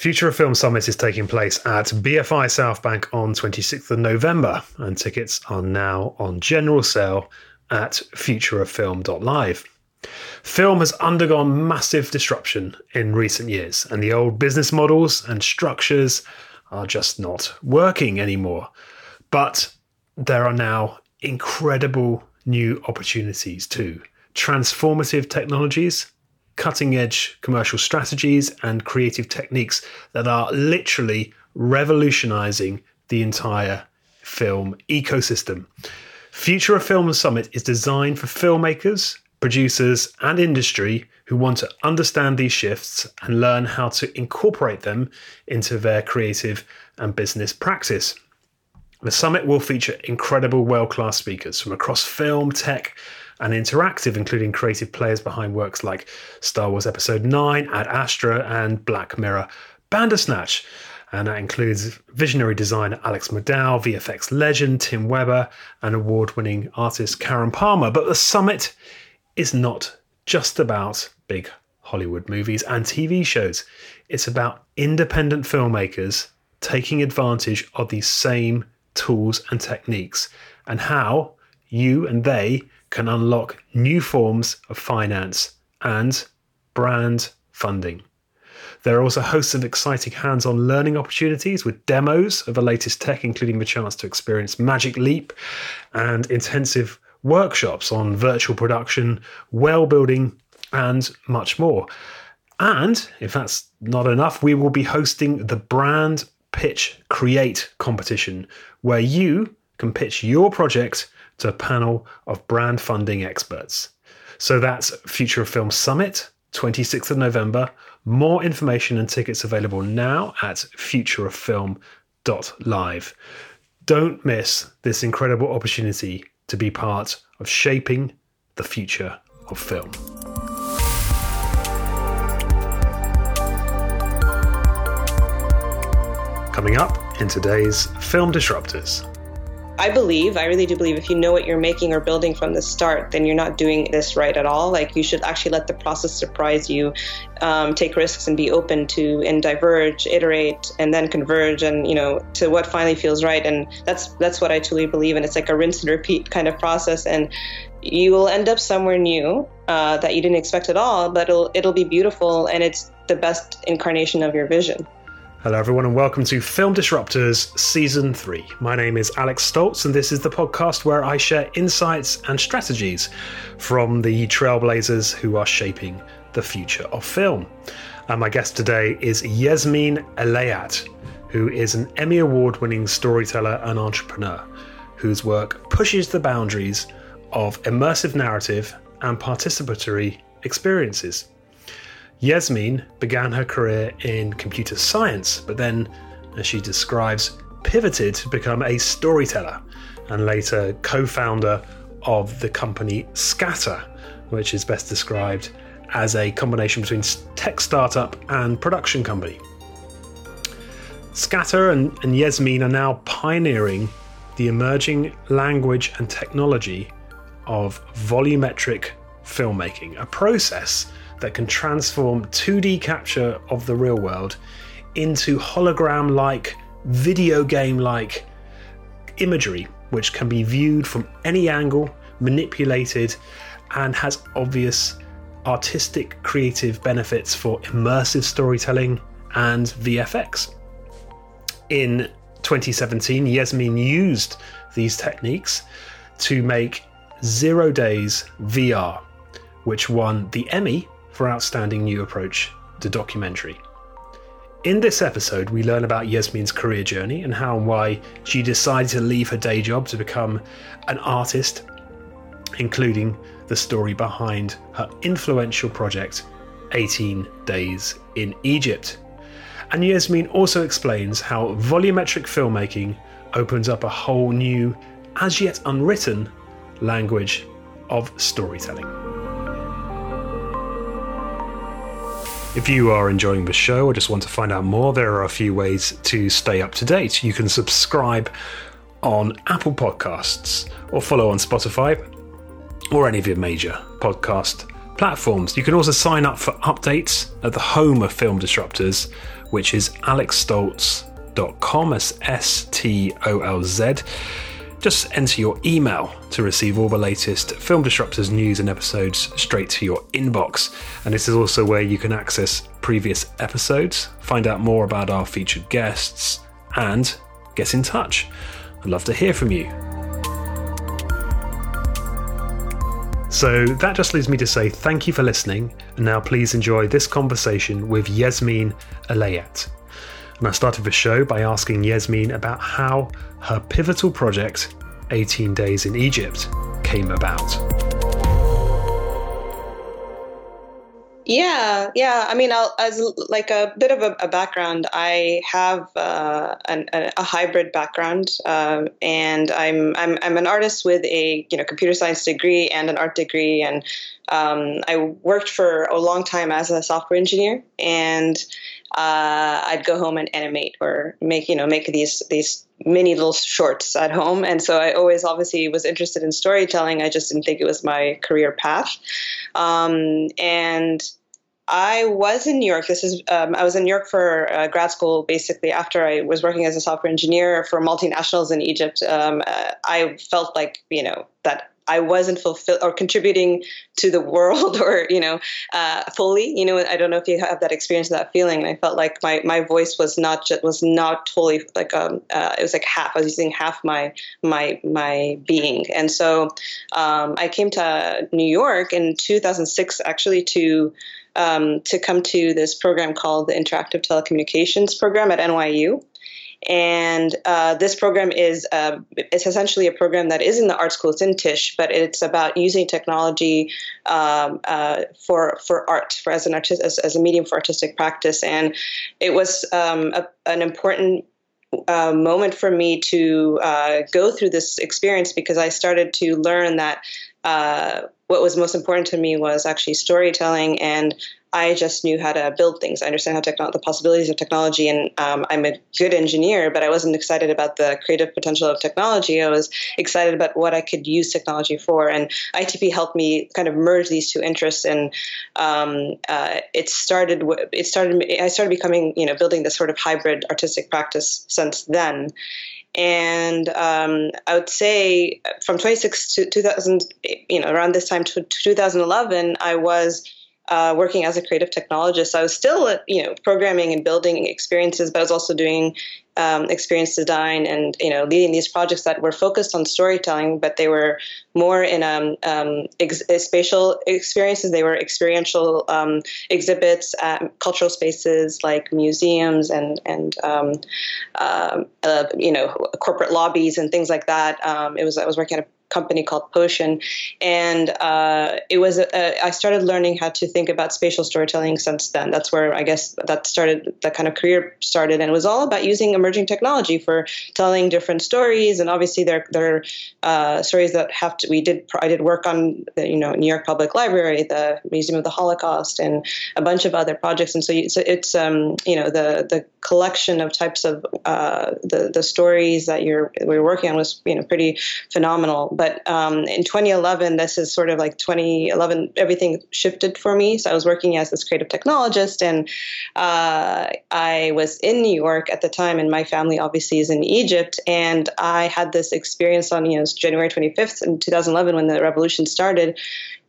Future of Film Summit is taking place at BFI Southbank on 26th of November, and tickets are now on general sale at futureoffilm.live. Film has undergone massive disruption in recent years, and the old business models and structures are just not working anymore. But there are now incredible new opportunities too. Transformative technologies cutting edge commercial strategies and creative techniques that are literally revolutionizing the entire film ecosystem. Future of Film Summit is designed for filmmakers, producers, and industry who want to understand these shifts and learn how to incorporate them into their creative and business practice. The summit will feature incredible world class speakers from across film, tech, and interactive, including creative players behind works like Star Wars Episode 9, Ad Astra, and Black Mirror Bandersnatch. And that includes visionary designer Alex McDowell, VFX legend Tim Webber, and award winning artist Karen Palmer. But the summit is not just about big Hollywood movies and TV shows, it's about independent filmmakers taking advantage of these same tools and techniques and how you and they can unlock new forms of finance and brand funding. There are also hosts of exciting hands on learning opportunities with demos of the latest tech, including the chance to experience Magic Leap and intensive workshops on virtual production, world building, and much more. And if that's not enough, we will be hosting the Brand Pitch Create competition, where you can pitch your project to a panel of brand funding experts. So that's Future of Film Summit, 26th of November. More information and tickets available now at futureoffilm.live. Don't miss this incredible opportunity to be part of shaping the future of film. Coming up in today's Film Disruptors. I believe, I really do believe, if you know what you're making or building from the start, then you're not doing this right at all. Like you should actually let the process surprise you, um, take risks, and be open to and diverge, iterate, and then converge, and you know to what finally feels right. And that's that's what I truly believe And It's like a rinse and repeat kind of process, and you will end up somewhere new uh, that you didn't expect at all, but it'll it'll be beautiful, and it's the best incarnation of your vision. Hello, everyone, and welcome to Film Disruptors Season 3. My name is Alex Stolz, and this is the podcast where I share insights and strategies from the trailblazers who are shaping the future of film. And my guest today is Yasmin Elayat, who is an Emmy Award winning storyteller and entrepreneur whose work pushes the boundaries of immersive narrative and participatory experiences. Yasmin began her career in computer science, but then, as she describes, pivoted to become a storyteller and later co founder of the company Scatter, which is best described as a combination between tech startup and production company. Scatter and, and Yasmin are now pioneering the emerging language and technology of volumetric filmmaking, a process that can transform 2D capture of the real world into hologram like, video game like imagery, which can be viewed from any angle, manipulated, and has obvious artistic creative benefits for immersive storytelling and VFX. In 2017, Yasmin used these techniques to make Zero Days VR, which won the Emmy for Outstanding New Approach to Documentary. In this episode, we learn about Yasmin's career journey and how and why she decided to leave her day job to become an artist, including the story behind her influential project, 18 Days in Egypt. And Yasmin also explains how volumetric filmmaking opens up a whole new, as yet unwritten, language of storytelling. If you are enjoying the show or just want to find out more, there are a few ways to stay up to date. You can subscribe on Apple Podcasts or follow on Spotify or any of your major podcast platforms. You can also sign up for updates at the home of Film Disruptors, which is alexstolz.com, as S T O L Z. Just enter your email to receive all the latest Film Disruptors news and episodes straight to your inbox. And this is also where you can access previous episodes, find out more about our featured guests, and get in touch. I'd love to hear from you. So that just leaves me to say thank you for listening, and now please enjoy this conversation with Yasmin Elayat. And I started the show by asking Yasmin about how her pivotal project, 18 Days in Egypt, came about. Yeah, yeah. I mean, I'll, as like a bit of a, a background, I have uh, an, a, hybrid background, um, and I'm, I'm I'm an artist with a you know computer science degree and an art degree, and um, I worked for a long time as a software engineer, and uh, I'd go home and animate or make you know make these these mini little shorts at home, and so I always obviously was interested in storytelling. I just didn't think it was my career path, um, and I was in New York. This is um, I was in New York for uh, grad school. Basically, after I was working as a software engineer for multinationals in Egypt, um, uh, I felt like you know that I wasn't fulfilled or contributing to the world or you know uh, fully. You know, I don't know if you have that experience, that feeling. I felt like my my voice was not just, was not totally like um uh, it was like half. I was using half my my my being, and so um, I came to New York in 2006 actually to um, to come to this program called the Interactive Telecommunications Program at NYU. And uh, this program is uh, it's essentially a program that is in the art school. It's in Tisch, but it's about using technology um, uh, for for art, for as an artist, as, as, a medium for artistic practice. And it was um, a, an important uh, moment for me to uh, go through this experience because I started to learn that uh, what was most important to me was actually storytelling and I just knew how to build things. I understand how techno- the possibilities of technology, and um, I'm a good engineer, but I wasn't excited about the creative potential of technology. I was excited about what I could use technology for, and ITP helped me kind of merge these two interests. And um, uh, it started. It started. I started becoming, you know, building this sort of hybrid artistic practice since then. And um, I would say from 26 to 2000, you know, around this time to 2011, I was uh, working as a creative technologist. I was still, you know, programming and building experiences, but I was also doing um, experience design and you know leading these projects that were focused on storytelling, but they were more in um, um, ex- spatial experiences. They were experiential um, exhibits at cultural spaces like museums and and um, uh, uh, you know corporate lobbies and things like that. it was I was working at a company called Potion, and uh, it was uh, I started learning how to think about spatial storytelling since then. That's where I guess that started that kind of career started, and it was all about using emerging technology for telling different stories. And obviously, there there are uh, stories that have to. We did I did work on the, you know New York Public Library, the Museum of the Holocaust, and a bunch of other projects. And so, you, so it's um, you know the the collection of types of uh, the the stories that you're we are working on was you know pretty phenomenal. But um, in 2011, this is sort of like 2011, everything shifted for me. So I was working as this creative technologist, and uh, I was in New York at the time, and my family obviously is in Egypt. And I had this experience on you know January 25th in 2011 when the revolution started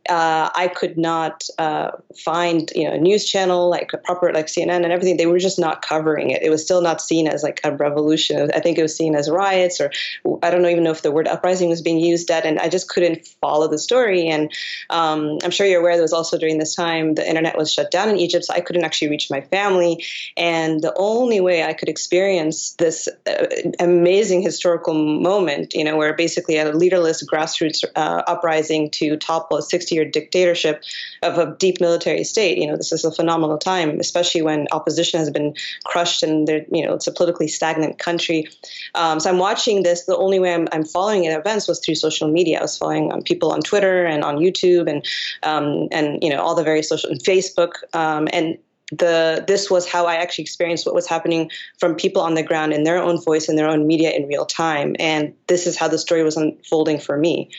uh, I could not uh, find you know a news channel like a proper like CNN and everything. They were just not covering it. It was still not seen as like a revolution. I think it was seen as riots, or I don't even know if the word uprising was being used yet. And I just couldn't follow the story. And um, I'm sure you're aware that was also during this time the internet was shut down in Egypt, so I couldn't actually reach my family. And the only way I could experience this uh, amazing historical moment, you know, where basically a leaderless grassroots uh, uprising to topple a 60 year dictatorship of a deep military state. You know, this is a phenomenal time, especially when opposition has been crushed and there, you know, it's a politically stagnant country. Um, so I'm watching this. The only way I'm, I'm following events was through social media. I was following um, people on Twitter and on YouTube and um, and you know all the various social and Facebook um, and the this was how I actually experienced what was happening from people on the ground in their own voice and their own media in real time, and this is how the story was unfolding for me.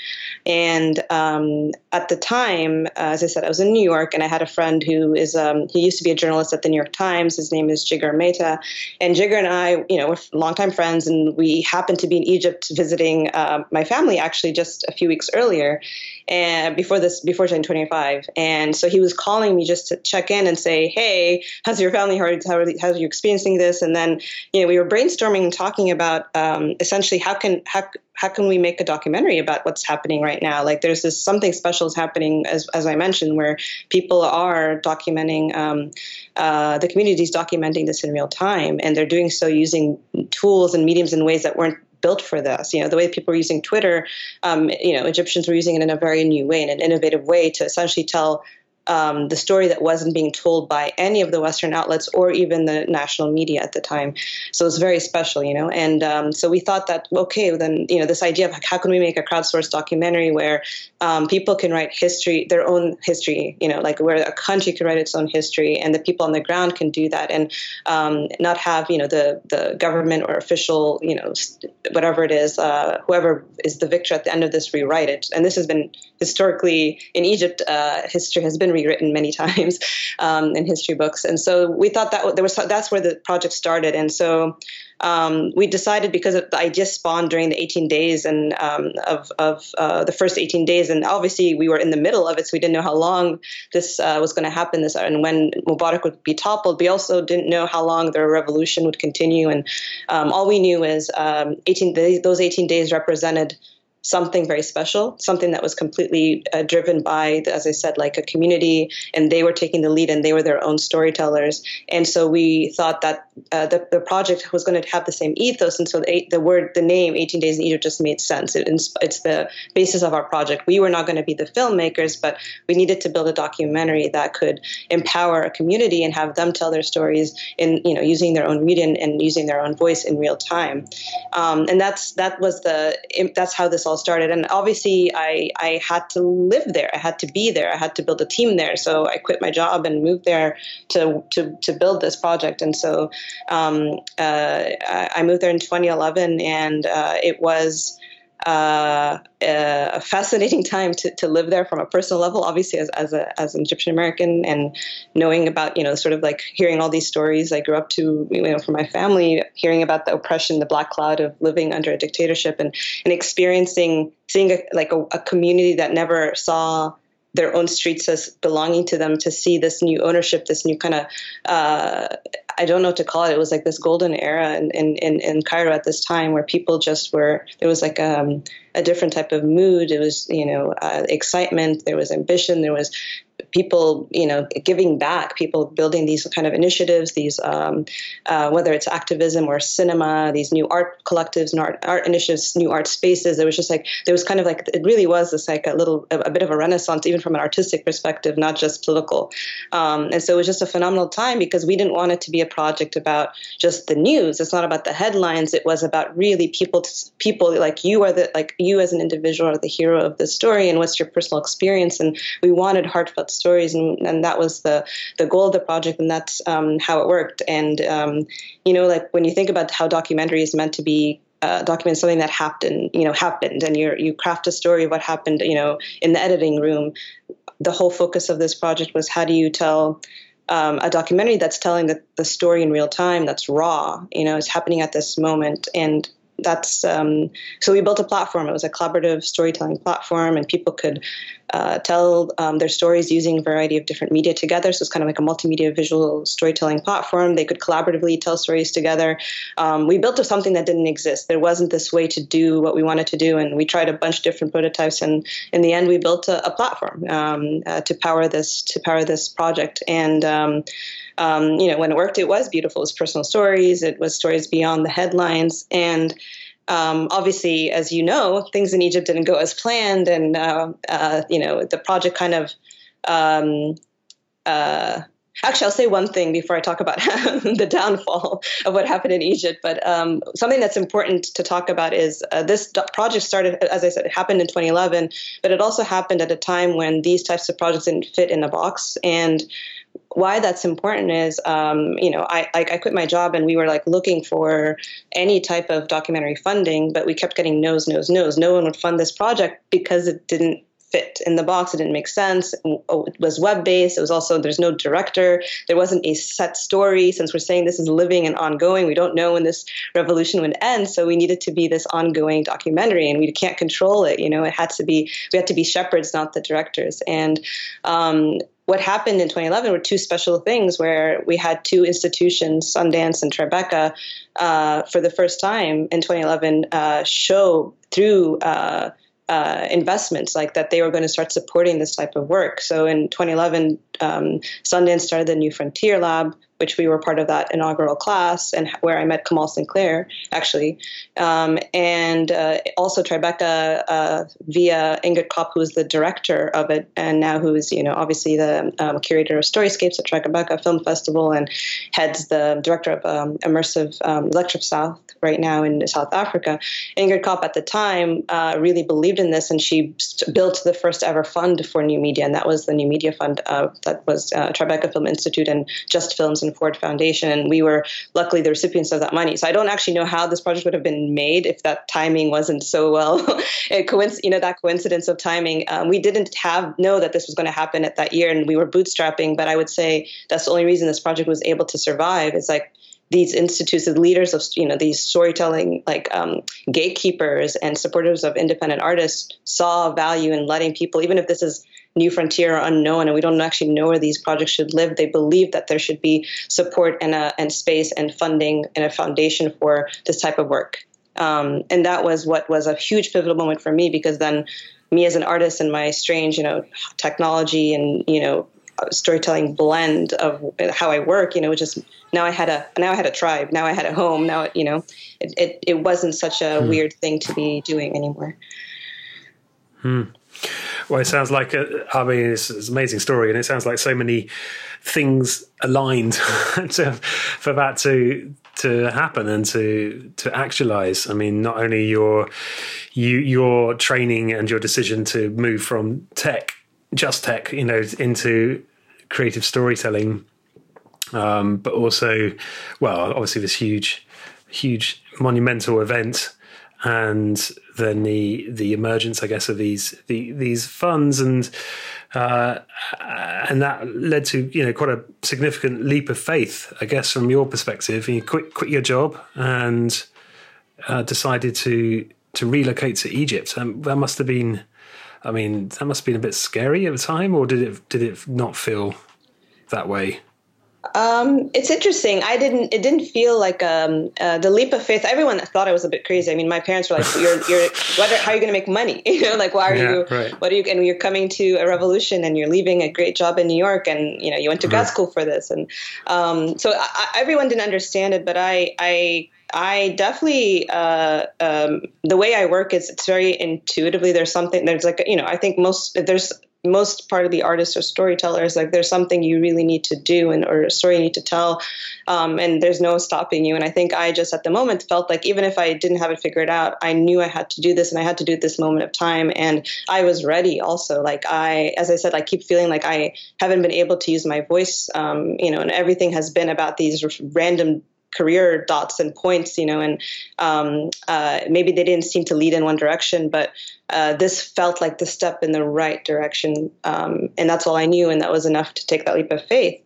And um, at the time, uh, as I said, I was in New York, and I had a friend who is um, he used to be a journalist at the New York Times. His name is Jigar Mehta, and Jigar and I, you know, we're longtime friends, and we happened to be in Egypt visiting uh, my family actually just a few weeks earlier, and before this, before turning 25, and so he was calling me just to check in and say, hey, how's your family? How, are, how are you experiencing this? And then, you know, we were brainstorming and talking about um, essentially how can how how can we make a documentary about what's happening right now? Like there's this something special is happening, as, as I mentioned, where people are documenting, um, uh, the community is documenting this in real time, and they're doing so using tools and mediums in ways that weren't built for this. You know, the way people are using Twitter, um, you know, Egyptians were using it in a very new way, in an innovative way to essentially tell um, the story that wasn't being told by any of the Western outlets or even the national media at the time. So it's very special, you know. And um, so we thought that okay, then you know, this idea of how can we make a crowdsourced documentary where um, people can write history, their own history, you know, like where a country can write its own history, and the people on the ground can do that, and um, not have you know the the government or official, you know, whatever it is, uh, whoever is the victor at the end of this rewrite it. And this has been historically in Egypt, uh, history has been rewritten many times um, in history books. And so we thought that there was that's where the project started. And so um, we decided because the idea spawned during the 18 days and um, of, of uh, the first 18 days, and obviously we were in the middle of it, so we didn't know how long this uh, was going to happen. This and when Mubarak would be toppled, we also didn't know how long the revolution would continue. And um, all we knew is um, 18 those 18 days represented something very special, something that was completely uh, driven by, as I said, like a community, and they were taking the lead and they were their own storytellers. And so we thought that uh, the, the project was going to have the same ethos, and so the, the word, the name, 18 Days in Egypt, just made sense. It, it's the basis of our project. We were not going to be the filmmakers, but we needed to build a documentary that could empower a community and have them tell their stories in, you know, using their own media and, and using their own voice in real time. Um, and that's that was the that's how this all all started. And obviously, I, I had to live there. I had to be there. I had to build a team there. So I quit my job and moved there to to, to build this project. And so um, uh, I moved there in 2011, and uh, it was uh, a fascinating time to, to live there from a personal level, obviously as, as, a, as an Egyptian American and knowing about, you know, sort of like hearing all these stories. I grew up to, you know, from my family, hearing about the oppression, the black cloud of living under a dictatorship and, and experiencing, seeing a, like a, a community that never saw their own streets as belonging to them to see this new ownership, this new kind of uh, I don't know what to call it. It was like this golden era in, in, in, Cairo at this time where people just were, there was like um, a different type of mood. It was, you know, uh, excitement, there was ambition, there was people, you know, giving back, people building these kind of initiatives, these, um, uh, whether it's activism or cinema, these new art collectives art, art initiatives, new art spaces. It was just like, there was kind of like, it really was this like a little, a, a bit of a renaissance, even from an artistic perspective, not just political. Um, and so it was just a phenomenal time because we didn't want it to be a project about just the news. It's not about the headlines. It was about really people, people like you are the, like you as an individual are the hero of the story and what's your personal experience. And we wanted heartfelt stories, and, and that was the the goal of the project, and that's um, how it worked. And um, you know, like when you think about how documentary is meant to be uh, document something that happened, you know, happened, and you you craft a story of what happened, you know, in the editing room. The whole focus of this project was how do you tell um, a documentary that's telling the, the story in real time, that's raw, you know, is happening at this moment, and that's um, so we built a platform. It was a collaborative storytelling platform, and people could uh, tell um, their stories using a variety of different media together. So it's kind of like a multimedia visual storytelling platform. They could collaboratively tell stories together. Um, we built something that didn't exist. There wasn't this way to do what we wanted to do, and we tried a bunch of different prototypes. And in the end, we built a, a platform um, uh, to power this to power this project. And um, you know, when it worked, it was beautiful. It was personal stories. It was stories beyond the headlines, and um, obviously, as you know, things in Egypt didn't go as planned, and uh, uh, you know the project kind of. Um, uh, actually, I'll say one thing before I talk about the downfall of what happened in Egypt. But um, something that's important to talk about is uh, this project started, as I said, it happened in 2011, but it also happened at a time when these types of projects didn't fit in a box, and why that's important is, um, you know, I, I, I quit my job and we were like looking for any type of documentary funding, but we kept getting no's, no's, no's. No one would fund this project because it didn't fit in the box. It didn't make sense. Oh, it was web based. It was also, there's no director. There wasn't a set story. Since we're saying this is living and ongoing, we don't know when this revolution would end. So we needed to be this ongoing documentary and we can't control it. You know, it had to be, we had to be shepherds, not the directors. And, um, what happened in 2011 were two special things where we had two institutions, Sundance and Tribeca, uh, for the first time in 2011, uh, show through uh, uh, investments like that they were going to start supporting this type of work. So in 2011, um, Sundance started the New Frontier Lab, which we were part of that inaugural class, and where I met Kamal Sinclair actually, um, and uh, also Tribeca uh, via Ingrid Kopp, who is the director of it, and now who is you know obviously the um, curator of Storyscapes at Tribeca Film Festival and heads the director of um, immersive um, Electric South right now in South Africa. Ingrid Kopp at the time uh, really believed in this, and she built the first ever fund for new media, and that was the New Media Fund uh, that was uh, Tribeca Film Institute and Just Films and Ford Foundation, and we were luckily the recipients of that money. So I don't actually know how this project would have been made if that timing wasn't so well, coinc- you know, that coincidence of timing. Um, we didn't have know that this was going to happen at that year, and we were bootstrapping. But I would say that's the only reason this project was able to survive. Is like these institutes, the leaders of you know these storytelling like um, gatekeepers and supporters of independent artists saw value in letting people, even if this is new frontier or unknown and we don't actually know where these projects should live they believe that there should be support and, a, and space and funding and a foundation for this type of work. Um, and that was what was a huge pivotal moment for me because then me as an artist and my strange you know technology and you know storytelling blend of how I work, you know, just now I had a now I had a tribe, now I had a home, now you know, it it, it wasn't such a hmm. weird thing to be doing anymore. Hmm. Well, it sounds like a, I mean, it's, it's, an amazing story, and it sounds like so many things aligned to, for that to to happen and to to actualize. I mean, not only your you your training and your decision to move from tech, just tech, you know, into creative storytelling, um, but also, well, obviously this huge, huge monumental event and then the the emergence, I guess, of these the, these funds and uh, and that led to you know quite a significant leap of faith, I guess, from your perspective. You quit quit your job and uh, decided to to relocate to Egypt. Um, that must have been, I mean, that must have been a bit scary at the time, or did it did it not feel that way? Um, it's interesting. I didn't. It didn't feel like um, uh, the leap of faith. Everyone thought I was a bit crazy. I mean, my parents were like, "You're, you're, what are, how are you going to make money? You know, like why are yeah, you? Right. What are you? And you're coming to a revolution, and you're leaving a great job in New York, and you know, you went to grad school for this, and um, so I, everyone didn't understand it. But I, I, I definitely uh, um, the way I work is it's very intuitively. There's something. There's like you know, I think most there's most part of the artists or storytellers like there's something you really need to do and or a story you need to tell um, and there's no stopping you and i think i just at the moment felt like even if i didn't have it figured out i knew i had to do this and i had to do it this moment of time and i was ready also like i as i said i keep feeling like i haven't been able to use my voice um, you know and everything has been about these random career dots and points, you know, and um, uh, maybe they didn't seem to lead in one direction, but uh, this felt like the step in the right direction. Um, and that's all I knew, and that was enough to take that leap of faith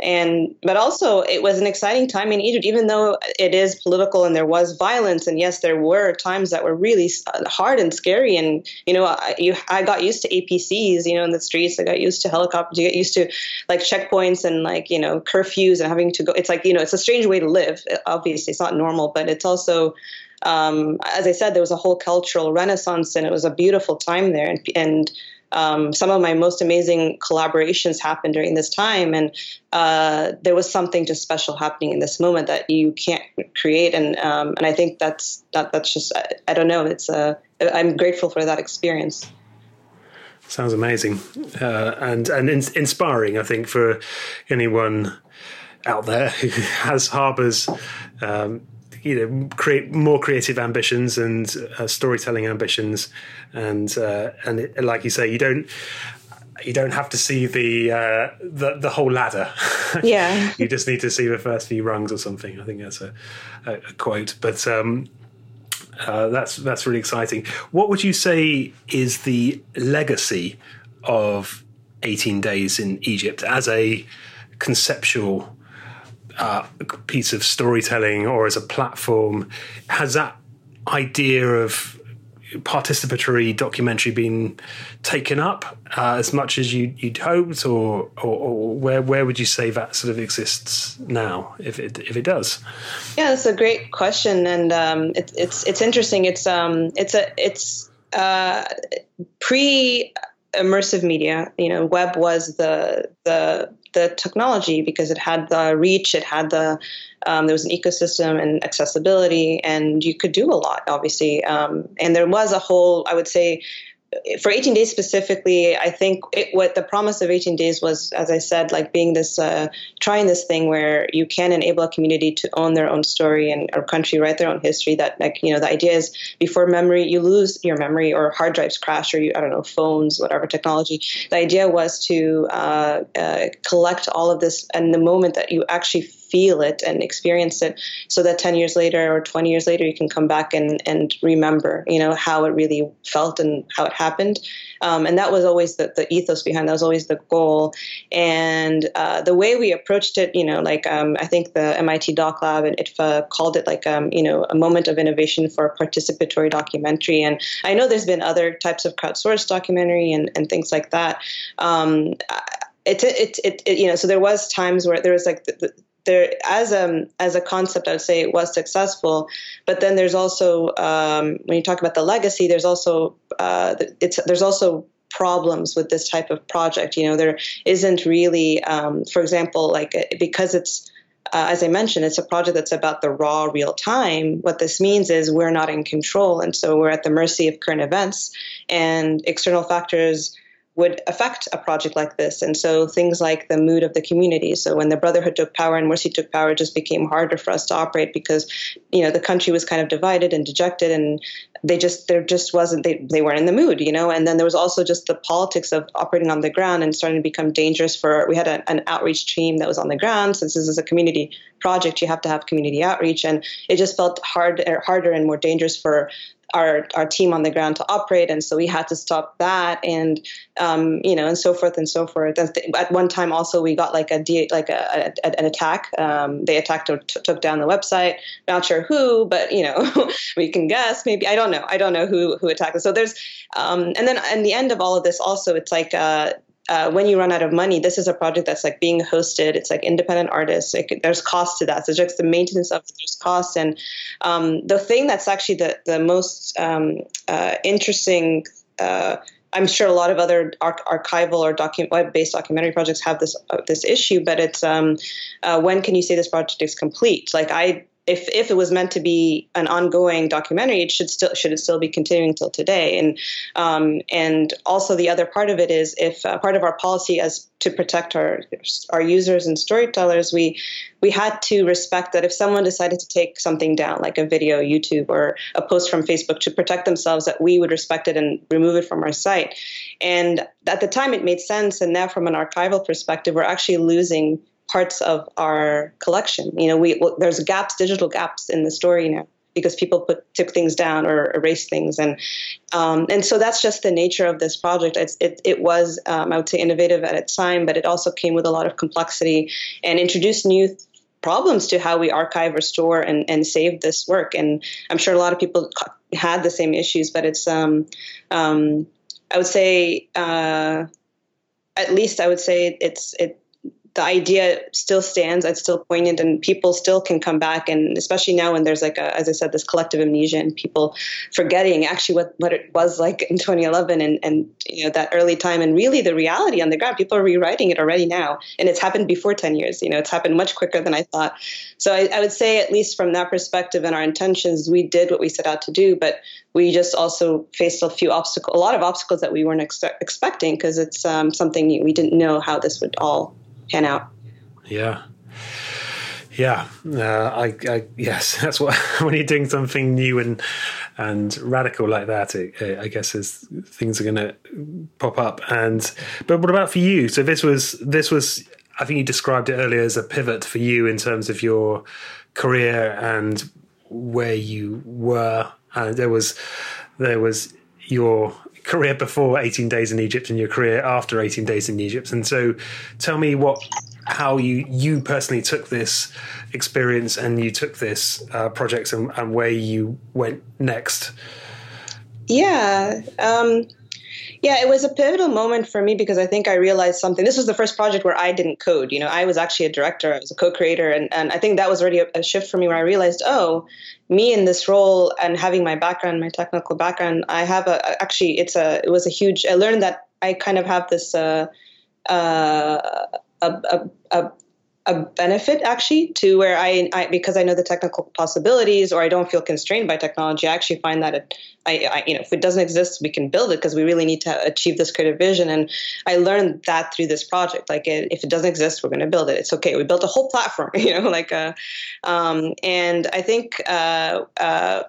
and but also it was an exciting time in Egypt, even though it is political and there was violence, and yes, there were times that were really hard and scary. And you know, I, you, I got used to APCs, you know, in the streets. I got used to helicopters. You get used to like checkpoints and like you know curfews and having to go. It's like you know, it's a strange way to live. Obviously, it's not normal, but it's also um, as I said, there was a whole cultural renaissance, and it was a beautiful time there. And, and um, some of my most amazing collaborations happened during this time, and uh, there was something just special happening in this moment that you can't create. And um, and I think that's that that's just I, I don't know. It's uh, I'm grateful for that experience. Sounds amazing uh, and and in- inspiring. I think for anyone out there who has harbors um, you know create more creative ambitions and uh, storytelling ambitions and uh, and it, like you say you don't you don't have to see the uh, the, the whole ladder. Yeah, you just need to see the first few rungs or something. I think that's a, a, a quote, but um, uh, that's that's really exciting. What would you say is the legacy of 18 Days in Egypt as a conceptual uh, piece of storytelling or as a platform? Has that idea of participatory documentary been taken up uh, as much as you, would hoped, or, or, or, where where would you say that sort of exists now, if it if it does? Yeah, that's a great question, and um, it, it's it's interesting. It's um it's a it's uh, pre immersive media. You know, web was the the the technology because it had the reach, it had the um, there was an ecosystem and accessibility, and you could do a lot, obviously. Um, and there was a whole, I would say, for 18 days specifically, I think it, what the promise of 18 days was, as I said, like being this, uh, trying this thing where you can enable a community to own their own story and or country, write their own history. That like you know the idea is before memory, you lose your memory or hard drives crash or you I don't know phones, whatever technology. The idea was to uh, uh, collect all of this, and the moment that you actually feel it and experience it so that 10 years later or 20 years later you can come back and, and remember you know how it really felt and how it happened. Um, and that was always the, the ethos behind that was always the goal. And uh, the way we approached it you know like um, i think the mit doc lab and IDFA called it like um, you know a moment of innovation for participatory documentary. And i know there's been other types of crowdsourced documentary and, and things like that. Um, it, it, it, it, you know, so there was times where there was like the, the, there as a as a concept, I would say it was successful. But then there's also um, when you talk about the legacy, there's also uh, it's there's also problems with this type of project. You know, there isn't really, um, for example, like uh, because it's uh, as I mentioned, it's a project that's about the raw real time. What this means is we're not in control, and so we're at the mercy of current events and external factors would affect a project like this. And so things like the mood of the community. So when the Brotherhood took power and Morsi took power, it just became harder for us to operate because, you know, the country was kind of divided and dejected and they just, there just wasn't, they, they weren't in the mood, you know. And then there was also just the politics of operating on the ground and starting to become dangerous for, we had a, an outreach team that was on the ground. Since this is a community project, you have to have community outreach. And it just felt hard, harder and more dangerous for our our team on the ground to operate, and so we had to stop that, and um, you know, and so forth and so forth. and At one time, also we got like a like a, a an attack. Um, they attacked or t- took down the website. Not sure who, but you know, we can guess. Maybe I don't know. I don't know who who attacked it. So there's, um, and then in the end of all of this, also it's like. Uh, uh, when you run out of money, this is a project that's like being hosted. It's like independent artists. There's cost to that. So just the maintenance of there's costs. And um, the thing that's actually the the most um, uh, interesting. Uh, I'm sure a lot of other archival or docu- web-based documentary projects have this uh, this issue, but it's um, uh, when can you say this project is complete? Like I if if it was meant to be an ongoing documentary, it should still should it still be continuing till today. And um, and also the other part of it is if uh, part of our policy as to protect our our users and storytellers, we we had to respect that if someone decided to take something down, like a video, YouTube, or a post from Facebook, to protect themselves, that we would respect it and remove it from our site. And at the time, it made sense. And now, from an archival perspective, we're actually losing parts of our collection. You know, we well, there's gaps, digital gaps in the story now because people put took things down or erased things, and um, and so that's just the nature of this project. It's, it it was um, I would say innovative at its time, but it also came with a lot of complexity and introduced new problems to how we archive or store and, and save this work. And I'm sure a lot of people had the same issues, but it's um, um, I would say uh, at least I would say it's it the idea still stands. It's still poignant, and people still can come back. And especially now, when there's like, a, as I said, this collective amnesia and people forgetting actually what, what it was like in 2011 and and you know that early time, and really the reality on the ground. People are rewriting it already now, and it's happened before 10 years. You know, it's happened much quicker than I thought. So I, I would say, at least from that perspective and our intentions, we did what we set out to do, but we just also faced a few obstacles, a lot of obstacles that we weren't ex- expecting because it's um, something we didn't know how this would all pan out. Yeah. Yeah, uh, I, I, yes, that's what when you're doing something new and and radical like that, it, I guess, is things are going to pop up. And but what about for you? So this was this was I think you described it earlier as a pivot for you in terms of your career and where you were. And there was there was your career before 18 days in Egypt and your career after 18 days in Egypt. And so tell me what how you you personally took this experience and you took this uh, project and, and, where you went next. Yeah. Um, yeah, it was a pivotal moment for me because I think I realized something. This was the first project where I didn't code. You know, I was actually a director, I was a co creator. And, and I think that was already a, a shift for me where I realized, oh, me in this role and having my background, my technical background, I have a actually, it's a, it was a huge, I learned that I kind of have this, uh, uh, a, a, a a benefit actually to where I, I, because I know the technical possibilities or I don't feel constrained by technology. I actually find that it, I, I you know if it doesn't exist, we can build it because we really need to achieve this creative vision. And I learned that through this project. Like it, if it doesn't exist, we're going to build it. It's okay. We built a whole platform, you know, like uh, um, and I think uh, uh,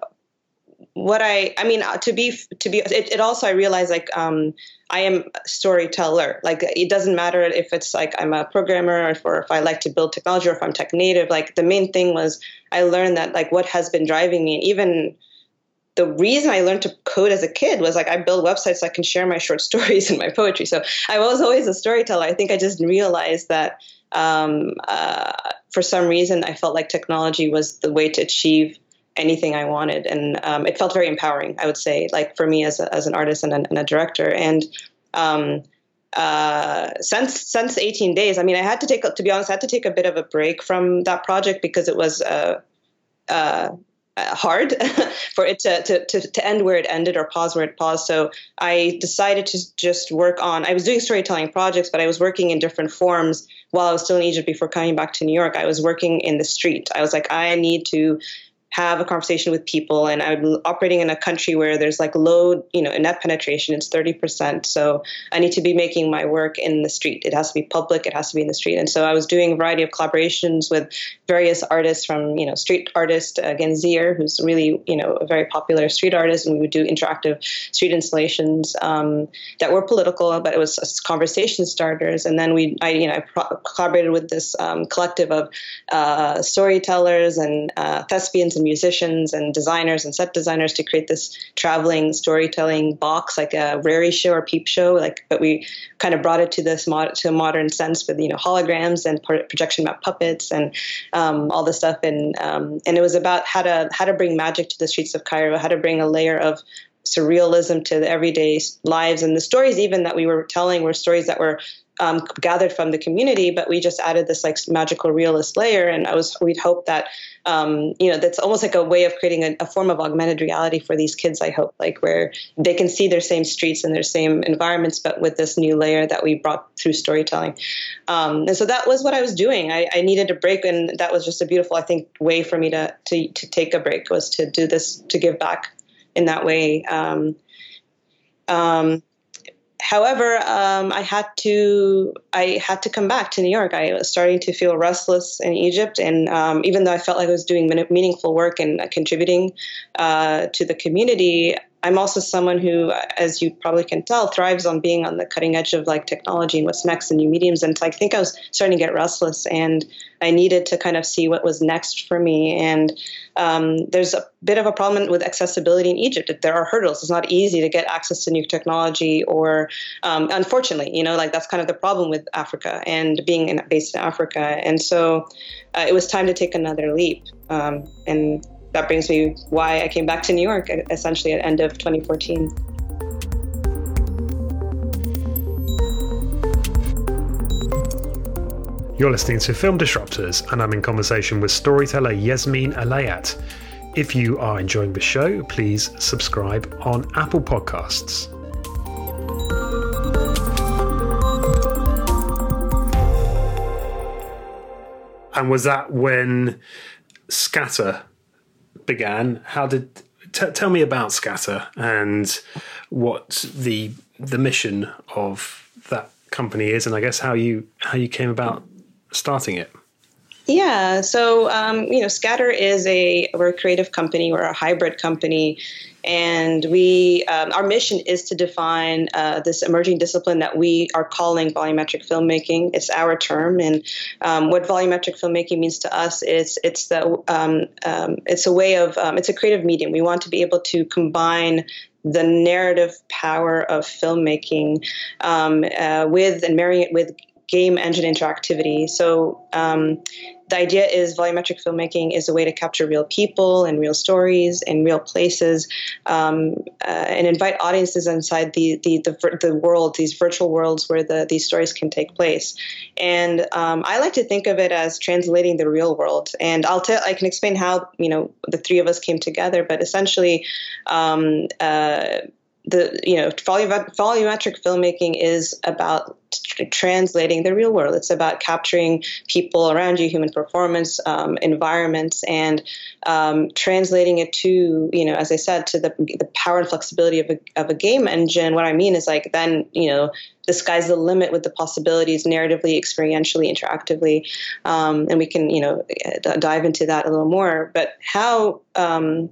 what I I mean to be to be it, it also I realize like um, I am a storyteller. Like it doesn't matter if it's like I'm a programmer or if, or if I like to build technology or if I'm tech native. Like the main thing was I learned that like what has been driving me, and even the reason I learned to code as a kid was like I build websites so I can share my short stories and my poetry. So I was always a storyteller. I think I just realized that um, uh, for some reason I felt like technology was the way to achieve anything I wanted, and um, it felt very empowering. I would say, like for me as a, as an artist and a, and a director, and um, uh, since since 18 days, I mean, I had to take to be honest, I had to take a bit of a break from that project because it was. Uh, uh, hard for it to, to, to, to, end where it ended or pause where it paused. So I decided to just work on, I was doing storytelling projects, but I was working in different forms while I was still in Egypt before coming back to New York. I was working in the street. I was like, I need to have a conversation with people and i'm operating in a country where there's like low you know net penetration it's 30% so i need to be making my work in the street. It has to be public it has to be in the street and so i was doing a variety of collaborations with various artists from you know street artist uh, Ganzeer, who's really you know a very popular street artist and we would do interactive street installations um, that were political but it was conversation starters and then we i you know I pro- collaborated with this um, collective of uh, storytellers and uh, thespians and musicians and designers and set designers to create this traveling storytelling box, like a rarity show or peep show. Like, but we kind of brought it to this mod- to a modern sense with you know holograms and projection map puppets and um, all this stuff. And um, and it was about how to how to bring magic to the streets of Cairo, how to bring a layer of surrealism to the everyday lives and the stories even that we were telling were stories that were um, gathered from the community, but we just added this like magical realist layer. And I was we'd hope that um, you know that's almost like a way of creating a, a, form of augmented reality for these kids. I hope like where they can see their same streets and their same environments, but with this new layer that we brought through storytelling. Um, and so that was what I was doing. I, I, needed a break, and that was just a beautiful, I think, way for me to to to take a break was to do this to give back in that way. Um, um however, um, I had to I had to come back to New York. I was starting to feel restless in Egypt, and um, even though I felt like I was doing meaningful work and contributing uh, to the community, I'm also someone who, as you probably can tell, thrives on being on the cutting edge of like technology and what's next and new mediums. And I think I was starting to get restless, and I needed to kind of see what was next for me. And um, there's a bit of a problem with accessibility in Egypt. There are hurdles. It's not easy to get access to new technology, or um, unfortunately, you know, like that's kind of the problem with Africa and being in, based in Africa. And so uh, it was time to take another leap. Um, and that brings me why I came back to New York essentially at end of 2014. You're listening to Film Disruptors, and I'm in conversation with storyteller Yasmin Elayat. If you are enjoying the show, please subscribe on Apple Podcasts. And was that when Scatter began. How did t- tell me about Scatter and what the the mission of that company is, and I guess how you how you came about starting it. Yeah, so um, you know, Scatter is a we're a creative company, we're a hybrid company, and we um, our mission is to define uh, this emerging discipline that we are calling volumetric filmmaking. It's our term, and um, what volumetric filmmaking means to us is it's the um, um it's a way of um, it's a creative medium. We want to be able to combine the narrative power of filmmaking um, uh, with and marrying it with game engine interactivity. So um, the idea is volumetric filmmaking is a way to capture real people and real stories and real places um, uh, and invite audiences inside the, the, the, the, world, these virtual worlds where the, these stories can take place. And um, I like to think of it as translating the real world. And I'll tell, I can explain how, you know, the three of us came together, but essentially, um, uh, the you know volumetric filmmaking is about translating the real world. It's about capturing people around you, human performance, um, environments, and um, translating it to, you know, as I said, to the, the power and flexibility of a, of a game engine. What I mean is like then, you know, the sky's the limit with the possibilities narratively, experientially, interactively. Um, and we can, you know, dive into that a little more. But how um,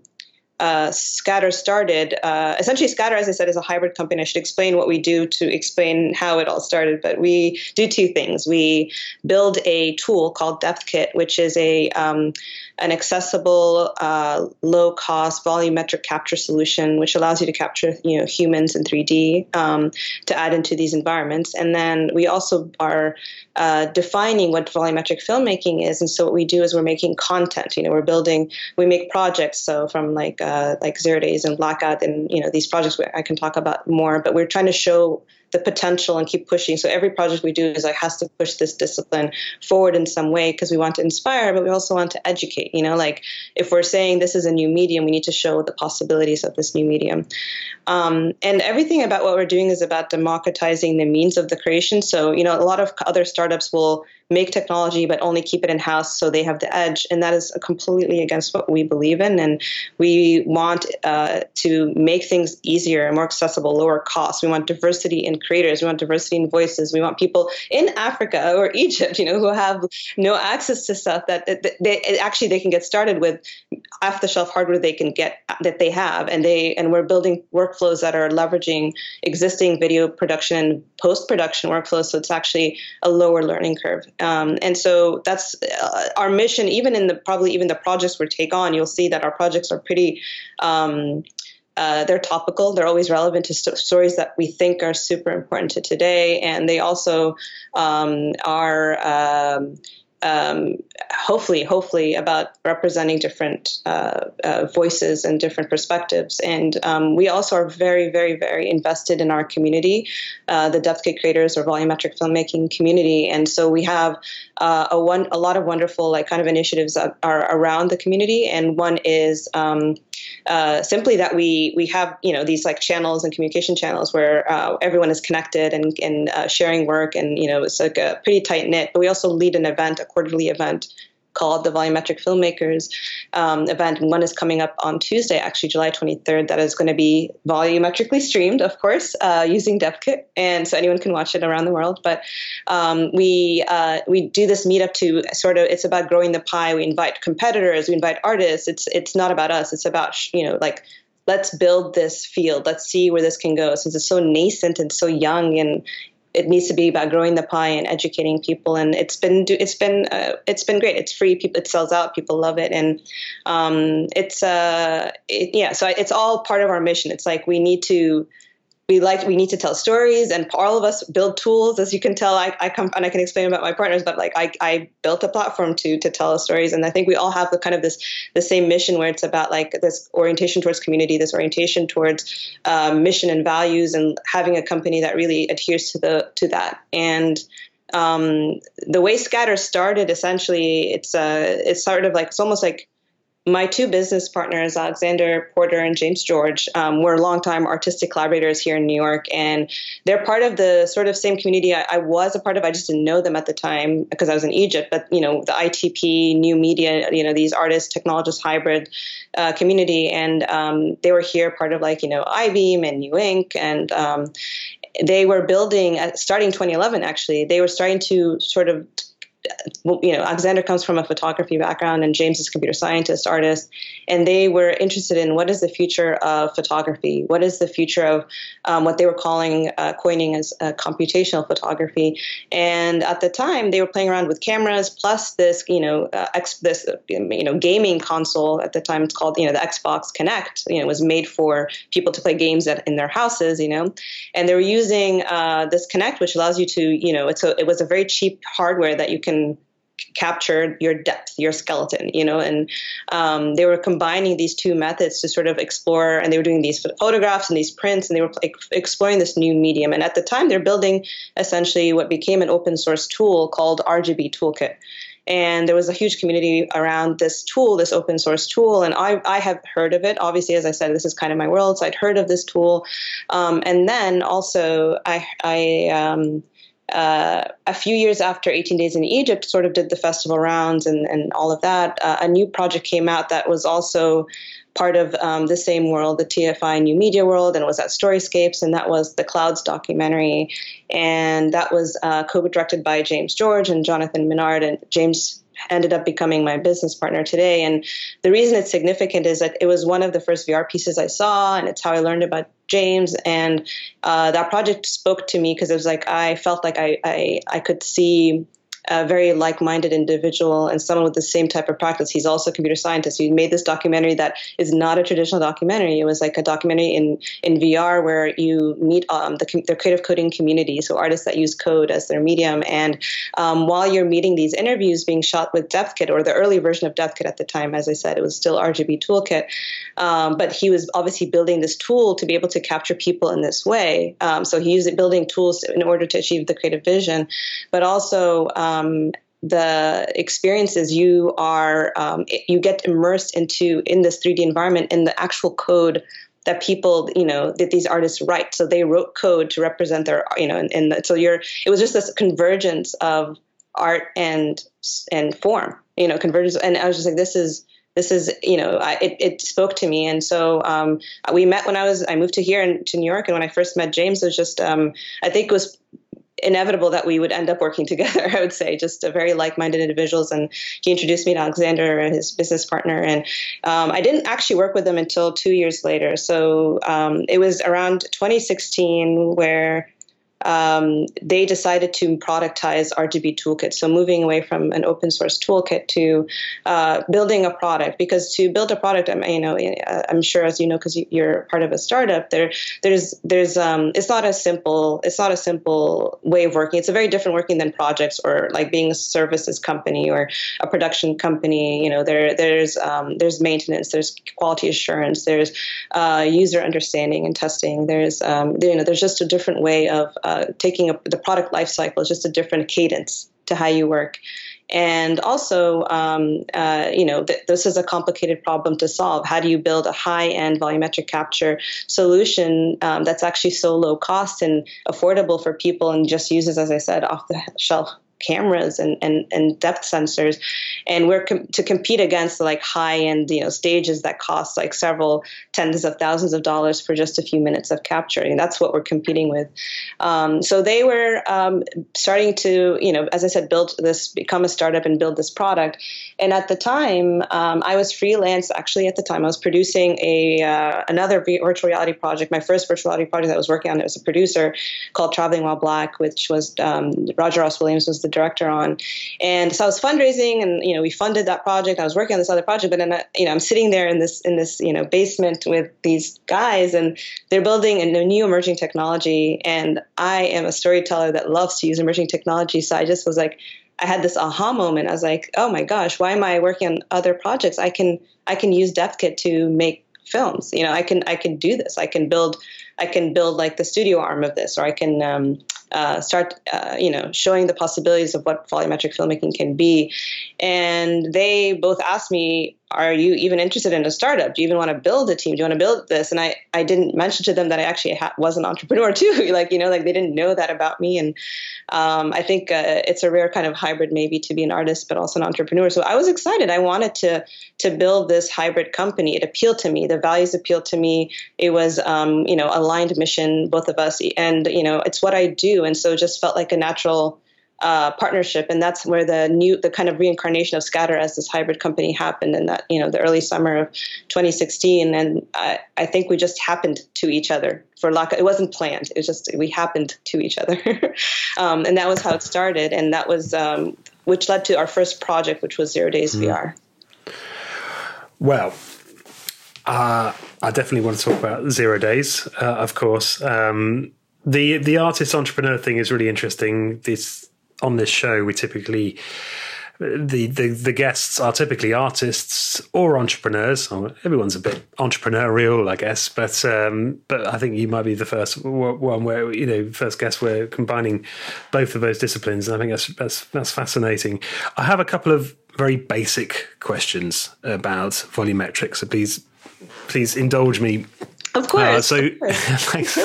uh, Scatter started. Uh, essentially, Scatter, as I said, is a hybrid company. I should explain what we do to explain how it all started. But we do two things. We build a tool called DepthKit, which is a um, an accessible, uh, low cost volumetric capture solution, which allows you to capture you know humans in 3D um, to add into these environments. And then we also are uh, defining what volumetric filmmaking is. And so what we do is we're making content. You know, we're building, we make projects. So from like uh, like Zero Days and Blackout, and you know these projects where I can talk about more. But we're trying to show the potential and keep pushing. So every project we do is like has to push this discipline forward in some way because we want to inspire, but we also want to educate. You know, like if we're saying this is a new medium, we need to show the possibilities of this new medium. Um, and everything about what we're doing is about democratizing the means of the creation. So you know, a lot of other startups will make technology but only keep it in house so they have the edge. And that is completely against what we believe in. And we want uh, to make things easier and more accessible lower cost we want diversity in creators. We want diversity in voices. We want people in africa or egypt you know who have no access to stuff that, that they actually they can get started with off the shelf hardware they can get that they have. And they and we're building workflows that are leveraging existing video production and post production workflows. So it's actually a lower learning curve um, and so that's uh, our mission. Even in the probably even the projects we take on, you'll see that our projects are pretty. Um, uh, they're topical. They're always relevant to st- stories that we think are super important to today, and they also um, are um, hopefully, hopefully about representing different uh, uh, voices and different perspectives. And um, we also are very, very, very invested in our community, uh, the DepthKit creators or volumetric filmmaking community. And so we have uh, a one, a lot of wonderful like kind of initiatives that are around the community. And one is um, uh, simply that we we have you know these like channels and communication channels where uh, everyone is connected and and uh, sharing work and you know it's like a pretty tight knit. But we also lead an event, a quarterly event called the Volumetric Filmmakers um, event. One is coming up on Tuesday, actually July 23rd, that is going to be volumetrically streamed, of course, uh, using DepthKit, and so anyone can watch it around the world. But um, we uh, we do this meetup to sort of it's about growing the pie. We invite competitors, we invite artists. It's it's not about us. It's about you know like let's build this field. Let's see where this can go. Since it's so nascent and so young and it needs to be about growing the pie and educating people. And it's been it's been uh, it's been great. It's free. People it sells out. People love it. And um, it's uh it, yeah. So it's all part of our mission. It's like we need to we like we need to tell stories and all of us build tools as you can tell. I, I come and i can explain about my partners but like I, I built a platform to to tell stories. And i think we all have the kind of this the same mission where it's about like this orientation towards community this orientation towards uh, mission and values and having a company that really adheres to the to that. And um, the way scatter started essentially it's uh it's sort of like it's almost like my two business partners, Alexander Porter and James George, um, were longtime artistic collaborators here in New York, and they're part of the sort of same community I, I, was a part of. I just didn't know them at the time because I was in Egypt. But you know, the ITP, new media, you know, these artists, technologists, hybrid uh, community, and um, they were here part of like you know Eyebeam and New Inc. and um, they were building starting 2011. Actually, they were starting to sort of you know, Alexander comes from a photography background and James is a computer scientist, artist, and they were interested in what is the future of photography? What is the future of um, what they were calling, uh, coining as uh, computational photography? And at the time, they were playing around with cameras plus this, you know, uh, X, this, you know, gaming console. At the time, it's called, you know, the Xbox Kinect. You know, was made for people to play games at, in their houses. You know, and they were using uh, this Kinect, which allows you to, you know, it's a, it was a very cheap hardware that you can capture your depth, your skeleton, you know, and um, they were combining these two methods to sort of explore, and they were doing these photographs and these prints, and they were exploring this new medium. And at the time, they're building essentially what became an open source tool called RGB Toolkit. And there was a huge community around this tool, this open source tool. And I, I have heard of it. Obviously, as I said, this is kind of my world. So I'd heard of this tool. Um, and then also, I, I um, uh, a few years after 18 Days in Egypt sort of did the festival rounds and, and all of that, uh, a new project came out that was also part of um, the same world, the TFI New Media World, and was at Storyscapes, and that was the Clouds documentary. And that was uh, co directed by James George and Jonathan Minard. And James ended up becoming my business partner today. And the reason it's significant is that it was one of the first VR pieces I saw, and it's how I learned about James. And uh, that project spoke to me because it was like I felt like I, I, I could see a very like-minded individual and someone with the same type of practice. He's also a computer scientist. He made this documentary that is not a traditional documentary. It was like a documentary in in VR where you meet um, the, the creative coding community, so artists that use code as their medium. And um, while you're meeting these interviews being shot with DepthKit or the early version of DepthKit at the time, as I said, it was still RGB Toolkit. Um, but he was obviously building this tool to be able to capture people in this way. Um, so he used it building tools in order to achieve the creative vision, but also um, um, the experiences you are um, you get immersed into in this 3D environment in the actual code that people you know that these artists write. So they wrote code to represent their you know and, and so you're it was just this convergence of art and and form you know convergence. And I was just like this is this is you know I, it, it spoke to me. And so um, we met when i was i moved to here in, to new york. And when i first met james it was just um, i think it was inevitable that we would end up working together. I would say just a very like-minded individuals, and he introduced me to Alexander, his business partner, and um, I didn't actually work with them until two years later. So um, it was around 2016 where um, they decided to productize RGB Toolkit. So moving away from an open source toolkit to uh, building a product, because to build a product, I'm, you know, uh, I'm sure as you know, because you're part of a startup, there, there's, there's, um, it's not a simple, it's not a simple way of working. It's a very different working than projects or like being a services company or a production company. You know, there, there's, um, there's maintenance, there's quality assurance, there's uh, user understanding and testing. There's, um, you know, there's just a different way of uh, taking a, the product life cycle is just a different cadence to how you work. And also, um, uh, you know, th- this is a complicated problem to solve. How do you build a high-end volumetric capture solution um, that's actually so low cost and affordable for people and just uses, as I said, off-the-shelf cameras and, and, and depth sensors. And we're com- to compete against like high end you know stages that cost like several tens of thousands of dollars for just a few minutes of capturing. That's what we're competing with. Um, so they were um, starting to you know as i said build this become a startup and build this product. And at the time um, i was freelance. Actually at the time i was producing a uh, another virtual reality project my first virtual reality project that i was working on. It was a producer called traveling while black which was um, roger ross williams was the the director on. And so I was fundraising, and you know, we funded that project. I was working on this other project, but then uh, you know, I'm sitting there in this in this you know basement with these guys, and they're building a new emerging technology. And I am a storyteller that loves to use emerging technology, so I just was like. I had this aha moment. I was like, "Oh my gosh, why am I working on other projects? I can I can use DepthKit to make films. You know, I can I can do this. I can build I can build like the studio arm of this, or I can um, uh, start, uh, you know, showing the possibilities of what volumetric filmmaking can be. And they both asked me, "Are you even interested in a startup? Do you even want to build a team? Do you want to build this?" And I, I didn't mention to them that I actually ha- was an entrepreneur too. like, you know, like they didn't know that about me. And um, I think uh, it's a rare kind of hybrid, maybe, to be an artist but also an entrepreneur. So I was excited. I wanted to to build this hybrid company. It appealed to me. The values appealed to me. It was, um, you know, aligned mission, both of us, and you know, it's what I do, and so it just felt like a natural uh, partnership, and that's where the new, the kind of reincarnation of Scatter as this hybrid company happened in that you know the early summer of 2016, and I, I think we just happened to each other for lack. Of, it wasn't planned. It was just we happened to each other, um, and that was how it started, and that was um, which led to our first project, which was Zero Days mm. VR. Well, uh, I definitely want to talk about Zero Days, uh, of course. Um, the the artist entrepreneur thing is really interesting. This on this show, we typically the, the the guests are typically artists or entrepreneurs. Oh, everyone's a bit entrepreneurial, I guess, but um, but I think you might be the first one where you know first guest where combining both of those disciplines, and I think that's that's that's fascinating. I have a couple of very basic questions about volumetrics, so please please indulge me of course. Uh, so, of course. thanks.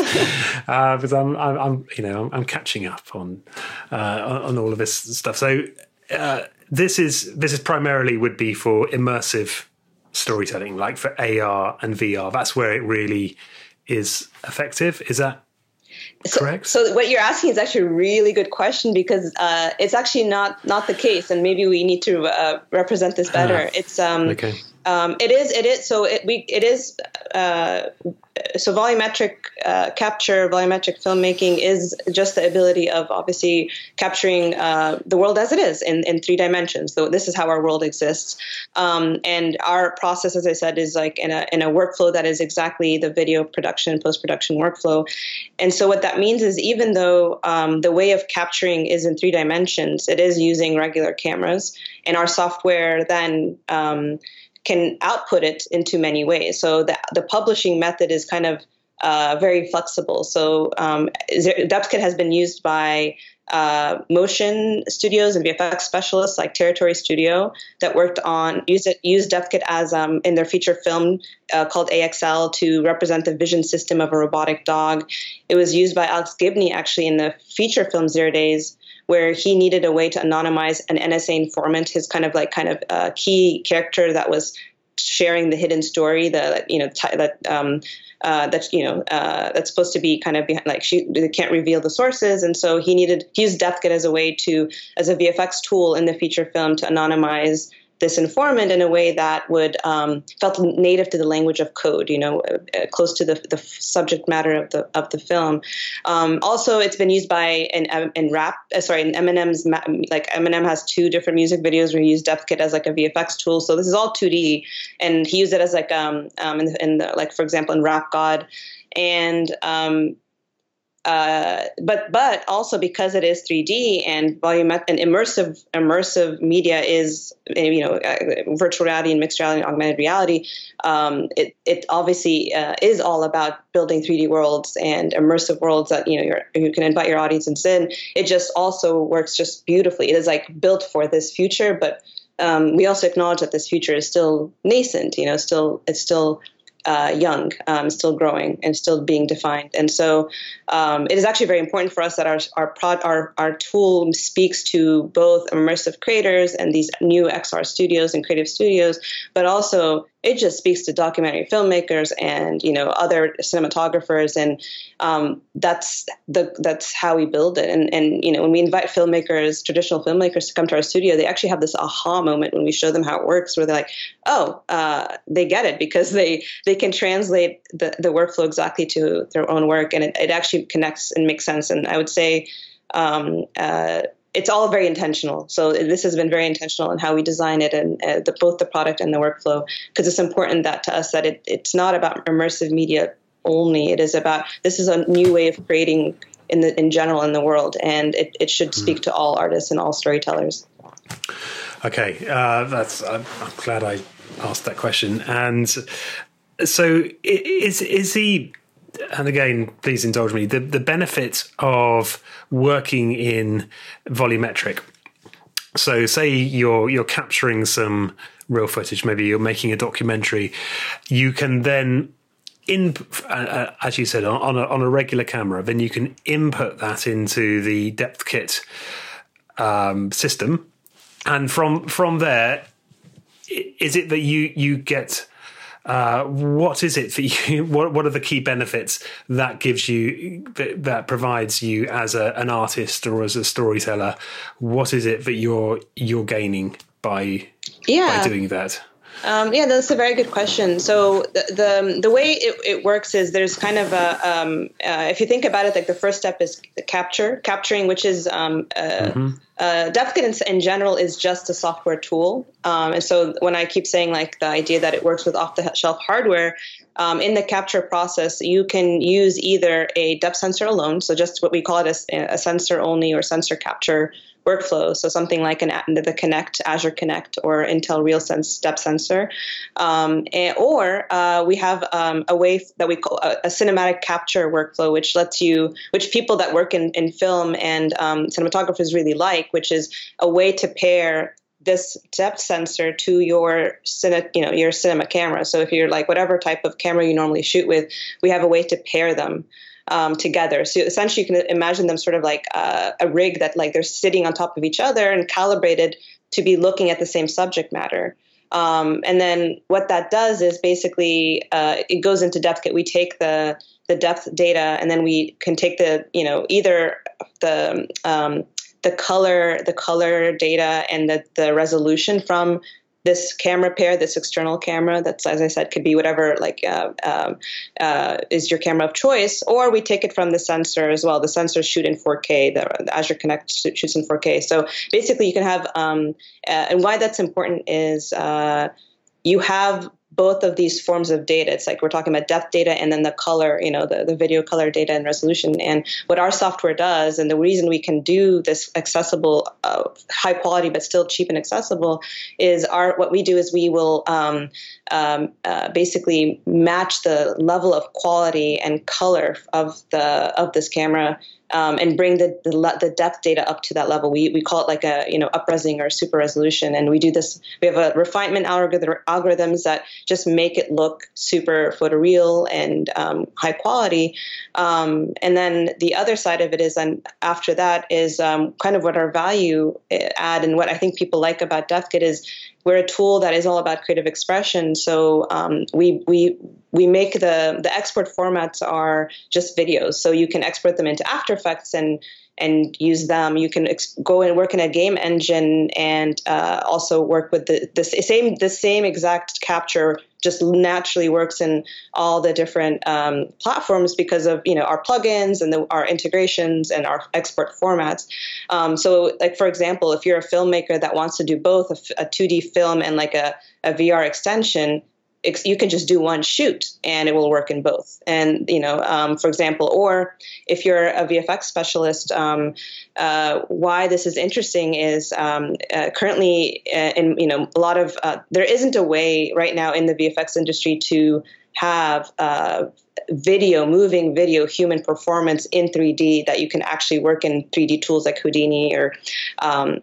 Uh, because I'm, I'm, I'm, you know, I'm, I'm catching up on, uh, on all of this stuff. So, uh, this is this is primarily would be for immersive storytelling, like for AR and VR. That's where it really is effective. Is that so, correct? So what you're asking is actually a really good question because uh, it's actually not not the case, and maybe we need to uh, represent this better. Ah, it's um, okay. Um, it is. It is. So it we it is. Uh, so volumetric uh, capture, volumetric filmmaking is just the ability of obviously capturing uh, the world as it is in, in three dimensions. So this is how our world exists, um, and our process, as I said, is like in a in a workflow that is exactly the video production post production workflow. And so what that means is even though um, the way of capturing is in three dimensions, it is using regular cameras, and our software then um, can output it into many ways. So the, the publishing method is kind of uh, very flexible. So um, has been used by uh, motion studios and VFX specialists like Territory Studio that worked on used it used DepthKit as um, in their feature film uh, called AXL to represent the vision system of a robotic dog. It was used by Alex Gibney actually in the feature film Zero Days where he needed a way to anonymize an NSA informant, his kind of like kind of uh, key character that was sharing the hidden story that you know t- that um, uh, that you know uh, that's supposed to be kind of behind, like she they can't reveal the sources, and so he needed he used DepthKit as a way to as a VFX tool in the feature film to anonymize this informant in a way that would um, felt native to the language of code, you know, uh, uh, close to the, the subject matter of the of the film. Um, also, it's been used by in, in rap. Uh, sorry, in Eminem's like Eminem has two different music videos where he used DepthKit as like a VFX tool. So this is all 2D, and he used it as like um, um in, in the, like for example in Rap God, and um, uh, but but also because it is 3D and volume and immersive immersive media is you know uh, virtual reality and mixed reality and augmented reality. Um, it it obviously uh, is all about building 3D worlds and immersive worlds that you know you can invite your audience in. It just also works just beautifully. It is like built for this future, but um, we also acknowledge that this future is still nascent. You know, still it's still uh, young, um, still growing, and still being defined. And so, um, it is actually very important for us that our our, prod, our our tool speaks to both immersive creators and these new XR studios and creative studios, but also it just speaks to documentary filmmakers and you know other cinematographers and um, that's the that's how we build it. And and you know when we invite filmmakers traditional filmmakers to come to our studio they actually have this aha moment when we show them how it works where they're like oh uh, they get it because they they can translate the, the workflow exactly to their own work and it, it actually connects and makes sense. And I would say um, uh, it's all very intentional. So this has been very intentional in how we design it and uh, the, both the product and the workflow because it's important that to us that it, it's not about immersive media only. It is about this is a new way of creating in the in general in the world, and it, it should speak mm. to all artists and all storytellers. Okay, uh, that's I'm, I'm glad I asked that question. And so is is he and again, please indulge me, the, the benefit of working in volumetric. So, say you're you're capturing some real footage, maybe you're making a documentary, you can then in uh, uh as you said on a, on a regular camera, then you can input that into the DepthKit um, system, and from from there, is it that you you get Uh, what is it for you? What what are the key benefits that gives you that, that provides you as a, an artist or as a storyteller? What is it that you're you're gaining by yeah. by doing that? Um, yeah, that's a very good question. So the the, the way it, it works is there's kind of a um, uh, if you think about it, like the first step is capture, capturing, which is um, uh, mm-hmm. uh, DepthKit in, in, general is just a software tool. Um, and so when I keep saying like the idea that it works with off the shelf hardware, um, in the capture process, you can use either a depth sensor alone, so just what we call it a, a sensor only or sensor capture workflow. So something like an the Kinect, Azure Kinect, or Intel RealSense depth sensor, um, and, or uh, we have um, a way that we call a, a, cinematic capture workflow, which lets you, which people that work in, in film and um, cinematographers really like, which is a way to pair this depth sensor to your cine, you know your cinema camera. So if you're like whatever type of camera you normally shoot with, we have a way to pair them um, together. So essentially, you can imagine them sort of like uh, a rig that like they're sitting on top of each other and calibrated to be looking at the same subject matter. Um, and then what that does is basically uh, it goes into depth. We take the the depth data and then we can take the you know either the um, the color the color data and the, the resolution from this camera pair, this external camera, that's as I said, could be whatever like uh, um, uh, is your camera of choice, or we take it from the sensor as well. The sensors shoot in 4K. The, the Azure Kinect shoots in 4K. So basically, you can have, um, uh, and why that's important is uh, you have both of these forms of data. It's like we're talking about depth data and then the color, you know, the, the video color data and resolution. And what our software does, and the reason we can do this accessible, uh, high quality but still cheap and accessible, is our what we do is we will um, um, uh, basically match the level of quality and color of the of this camera um, and bring the, the, the depth data up to that level. We, we call it like a you know upresing or super resolution, and we do this. We have a refinement algorithm algorithms that just make it look super photoreal and um, high quality. Um, and then the other side of it is, and after that is um, kind of what our value eh, add and what I think people like about DepthKit is we're a tool that is all about creative expression. So um, we we we make the the export formats are just videos, so you can export them into After Effects and and use them. You can ex- go and work in a game engine and uh, also work with the, the same the same exact capture just naturally works in all the different um, platforms because of you know our plugins and the, our integrations and our export formats. Um, so, like for example, if you're a filmmaker that wants to do both a, a 2D film and like a, a VR extension, you can just do one shoot and it will work in both. And you know, um, for example, or if you're a VFX specialist, um, uh, why this is interesting is um, uh, currently uh, in you know a lot of uh, there isn't a way right now in the VFX industry to have uh, video, moving video, human performance in 3D that you can actually work in 3D tools like Houdini or um,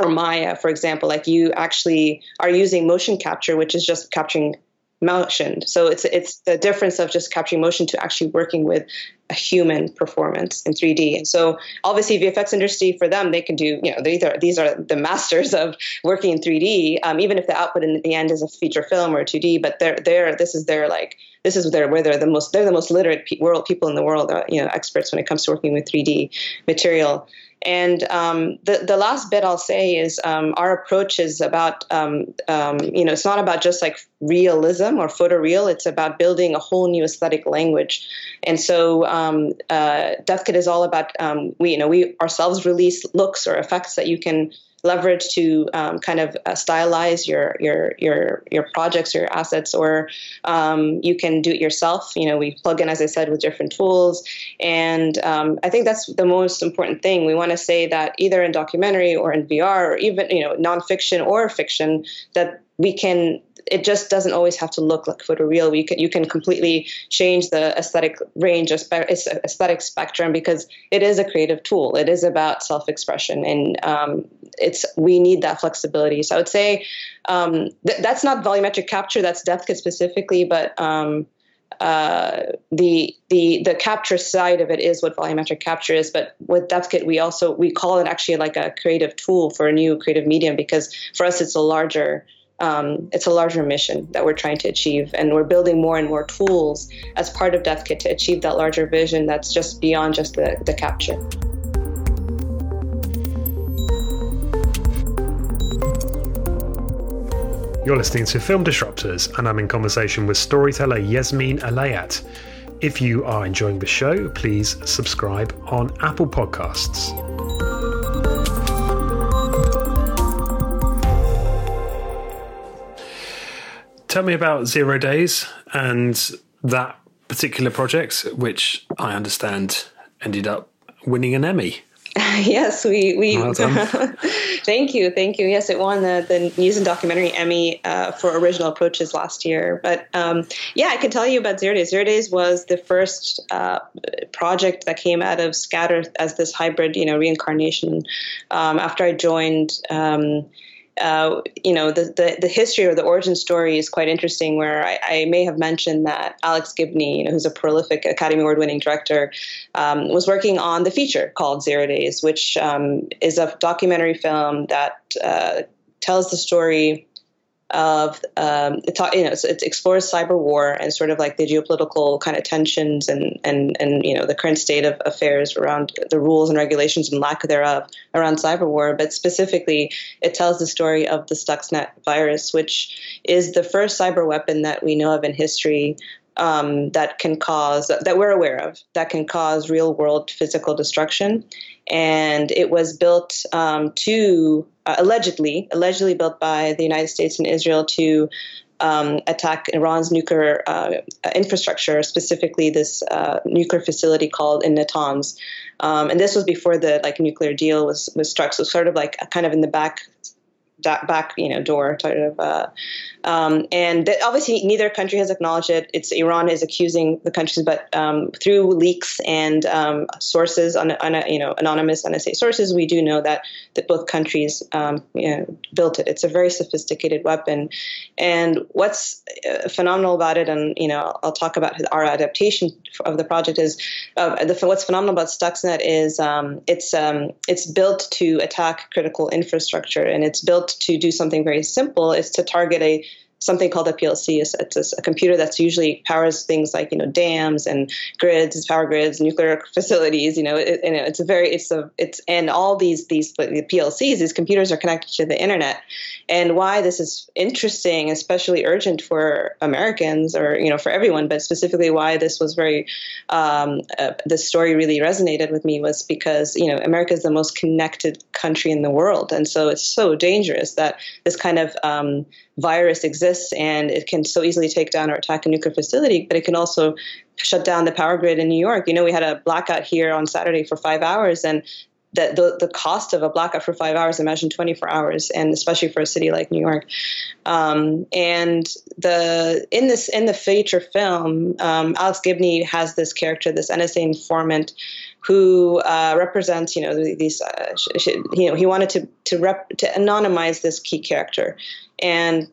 or Maya, for example, like you actually are using motion capture, which is just capturing motion. So it's it's the difference of just capturing motion to actually working with a human performance in 3D. And so obviously VFX industry for them, they can do, you know, these are these are the masters of working in 3D, um, even if the output in the end is a feature film or 2D, but they're they're this is their like this is their where they're the most they're the most literate pe- world people in the world, are, you know, experts when it comes to working with 3D material. And um, the the last bit I'll say is um, our approach is about um, um, you know it's not about just like realism or photoreal. It's about building a whole new aesthetic language. And so um, uh, is all about um, we you know we ourselves release looks or effects that you can leverage to um, kind of uh, stylize your your your your projects, your assets, or um, you can do it yourself. You know, we plug in, as I said, with different tools, and um, I think that's the most important thing. We want to say that either in documentary or in VR or even you know nonfiction or fiction that we can it just doesn't always have to look like photoreal. You can you can completely change the aesthetic range, aesthetic spectrum, because it is a creative tool. It is about self-expression, and um, it's we need that flexibility. So I would say um, th- that's not volumetric capture. That's DepthKit specifically, but um, uh, the the the capture side of it is what volumetric capture is. But with DepthKit, we also we call it actually like a creative tool for a new creative medium because for us it's a larger um, it's a larger mission that we're trying to achieve, and we're building more and more tools as part of DepthKit to achieve that larger vision that's just beyond just the, the capture. You're listening to Film Disruptors, and I'm in conversation with storyteller Yasmin Elayat. If you are enjoying the show, please subscribe on Apple Podcasts. Tell me about Zero Days and that particular project, which I understand ended up winning an Emmy. yes, we we. Well thank you, thank you. Yes, it won the, the News and Documentary Emmy uh, for original approaches last year. But um, yeah, I can tell you about Zero Days. Zero Days was the first uh, project that came out of Scatter as this hybrid, you know, reincarnation. Um, after I joined. Um, uh, you know, the, the, the, history or the origin story is quite interesting. Where I, I may have mentioned that Alex Gibney, you know, who's a prolific Academy Award winning director, um, was working on the feature called Zero Days, which um, is a documentary film that uh, tells the story of um, it, you know it explores cyber war and sort of like the geopolitical kind of tensions and and and you know the current state of affairs around the rules and regulations and lack thereof around cyber war. But specifically, it tells the story of the Stuxnet virus, which is the first cyber weapon that we know of in history um, that can cause that we're aware of that can cause real world physical destruction and it was built um, to uh, allegedly allegedly built by the United States and Israel to um, attack Iran's nuclear uh, infrastructure, specifically this uh, nuclear facility called in Natanz. Um, and this was before the like nuclear deal was was struck, so sort of like kind of in the back back you know door sort of uh, um, and obviously neither country has acknowledged it. It's iran is accusing the countries but um, through leaks and um, sources on, on a, you know anonymous nsa sources we do know that that both countries um, you know, built it. It's a very sophisticated weapon. And what's uh, phenomenal about it and you know i'll talk about our adaptation of the project is uh, the, what's phenomenal about stuxnet is um, it's it's built to attack critical infrastructure and it's built to do something very simple is to target a something called a PLC. It's, it's a computer that's usually powers things like you know dams and grids, power grids, nuclear facilities. You know, it, it's a very it's a it's and all these these the PLCs, these computers are connected to the internet. And why this is interesting, especially urgent for Americans or you know for everyone, but specifically why this was very um, uh, this story really resonated with me was because you know America is the most connected country in the world, and so it's so dangerous that this kind of um, virus exists and it can so easily take down or attack a nuclear facility, but it can also shut down the power grid in New York. You know, we had a blackout here on Saturday for five hours, and the, the, the cost of a blackout for five hours, imagine 24 hours, and especially for a city like New York. Um, and the in this in the feature film, um, Alex Gibney has this character, this NSA informant, who uh, represents, you know, these, uh, you know, he wanted to to rep to anonymize this key character, and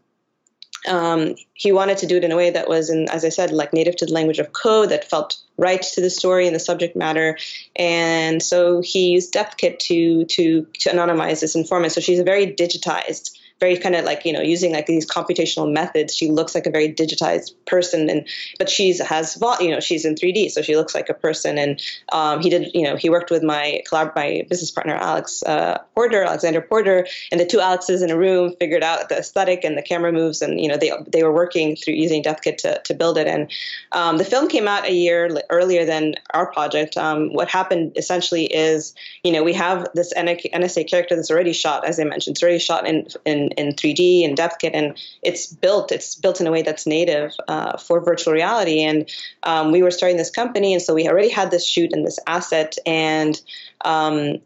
um, he wanted to do it in a way that was, in, as I said, like native to the language of code that felt right to the story and the subject matter. And so he used DepthKit to to to anonymize this informant. So she's a very digitized very kind of like you know using like these computational methods she looks like a very digitized person and but she's has you know she's in 3d so she looks like a person. And um, he did you know he worked with my collab my business partner alex uh, porter alexander porter and the two alexes in a room figured out the aesthetic and the camera moves and you know they they were working through using DepthKit to, to build it. And um, the film came out a year earlier than our project. Um, what happened essentially is you know we have this nsa character that's already shot as i mentioned it's already shot in in in, 3D and DepthKit, and it's built. It's built in a way that's native uh, for virtual reality. And um, we were starting this company, and so we already had this shoot and this asset, and um,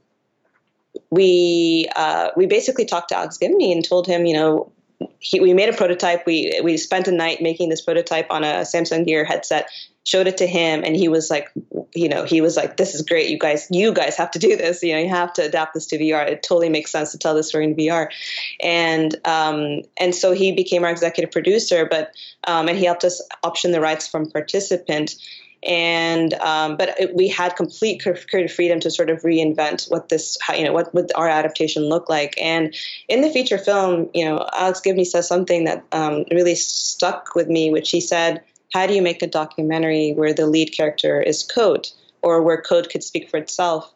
we uh, we basically talked to Alex Gibney and told him, you know, he, we made a prototype. We we spent a night making this prototype on a Samsung Gear headset. Showed it to him, and he was like, you know, he was like, "This is great. You guys, you guys have to do this. You know, you have to adapt this to VR. It totally makes sense to tell this story in VR." And um, and so he became our executive producer, but um, and he helped us option the rights from participant. And um, but it, we had complete creative freedom to sort of reinvent what this how, you know what would our adaptation look like. And in the feature film you know alex gibney says something that um, really stuck with me which he said how do you make a documentary where the lead character is code or where code could speak for itself?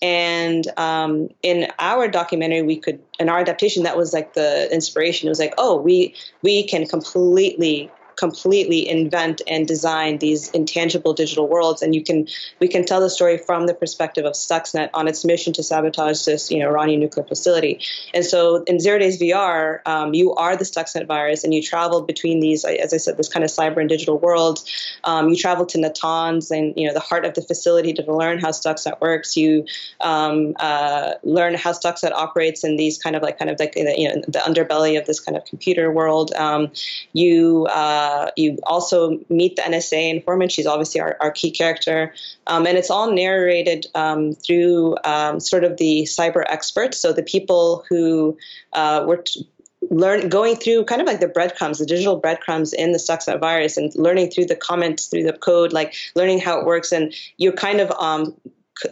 And um, in our documentary we could in our adaptation that was like the inspiration. It was like oh we we can completely completely invent and design these intangible digital worlds. And you can we can tell the story from the perspective of stuxnet on its mission to sabotage this you know iranian nuclear facility. And so in zero days vr um, you are the stuxnet virus and you travel between these as i said this kind of cyber and digital world. Um, you travel to natanz and you know the heart of the facility to learn how stuxnet works. You um, uh, learn how stuxnet operates in these kind of like kind of like you know the underbelly of this kind of computer world. Um, you uh, uh, you also meet the NSA informant. She's obviously our, our key character. Um, and it's all narrated um, through um, sort of the cyber experts. So the people who uh, were. T- learn going through kind of like the breadcrumbs, the digital breadcrumbs in the Stuxnet virus, and learning through the comments, through the code, like learning how it works, and you're kind of um,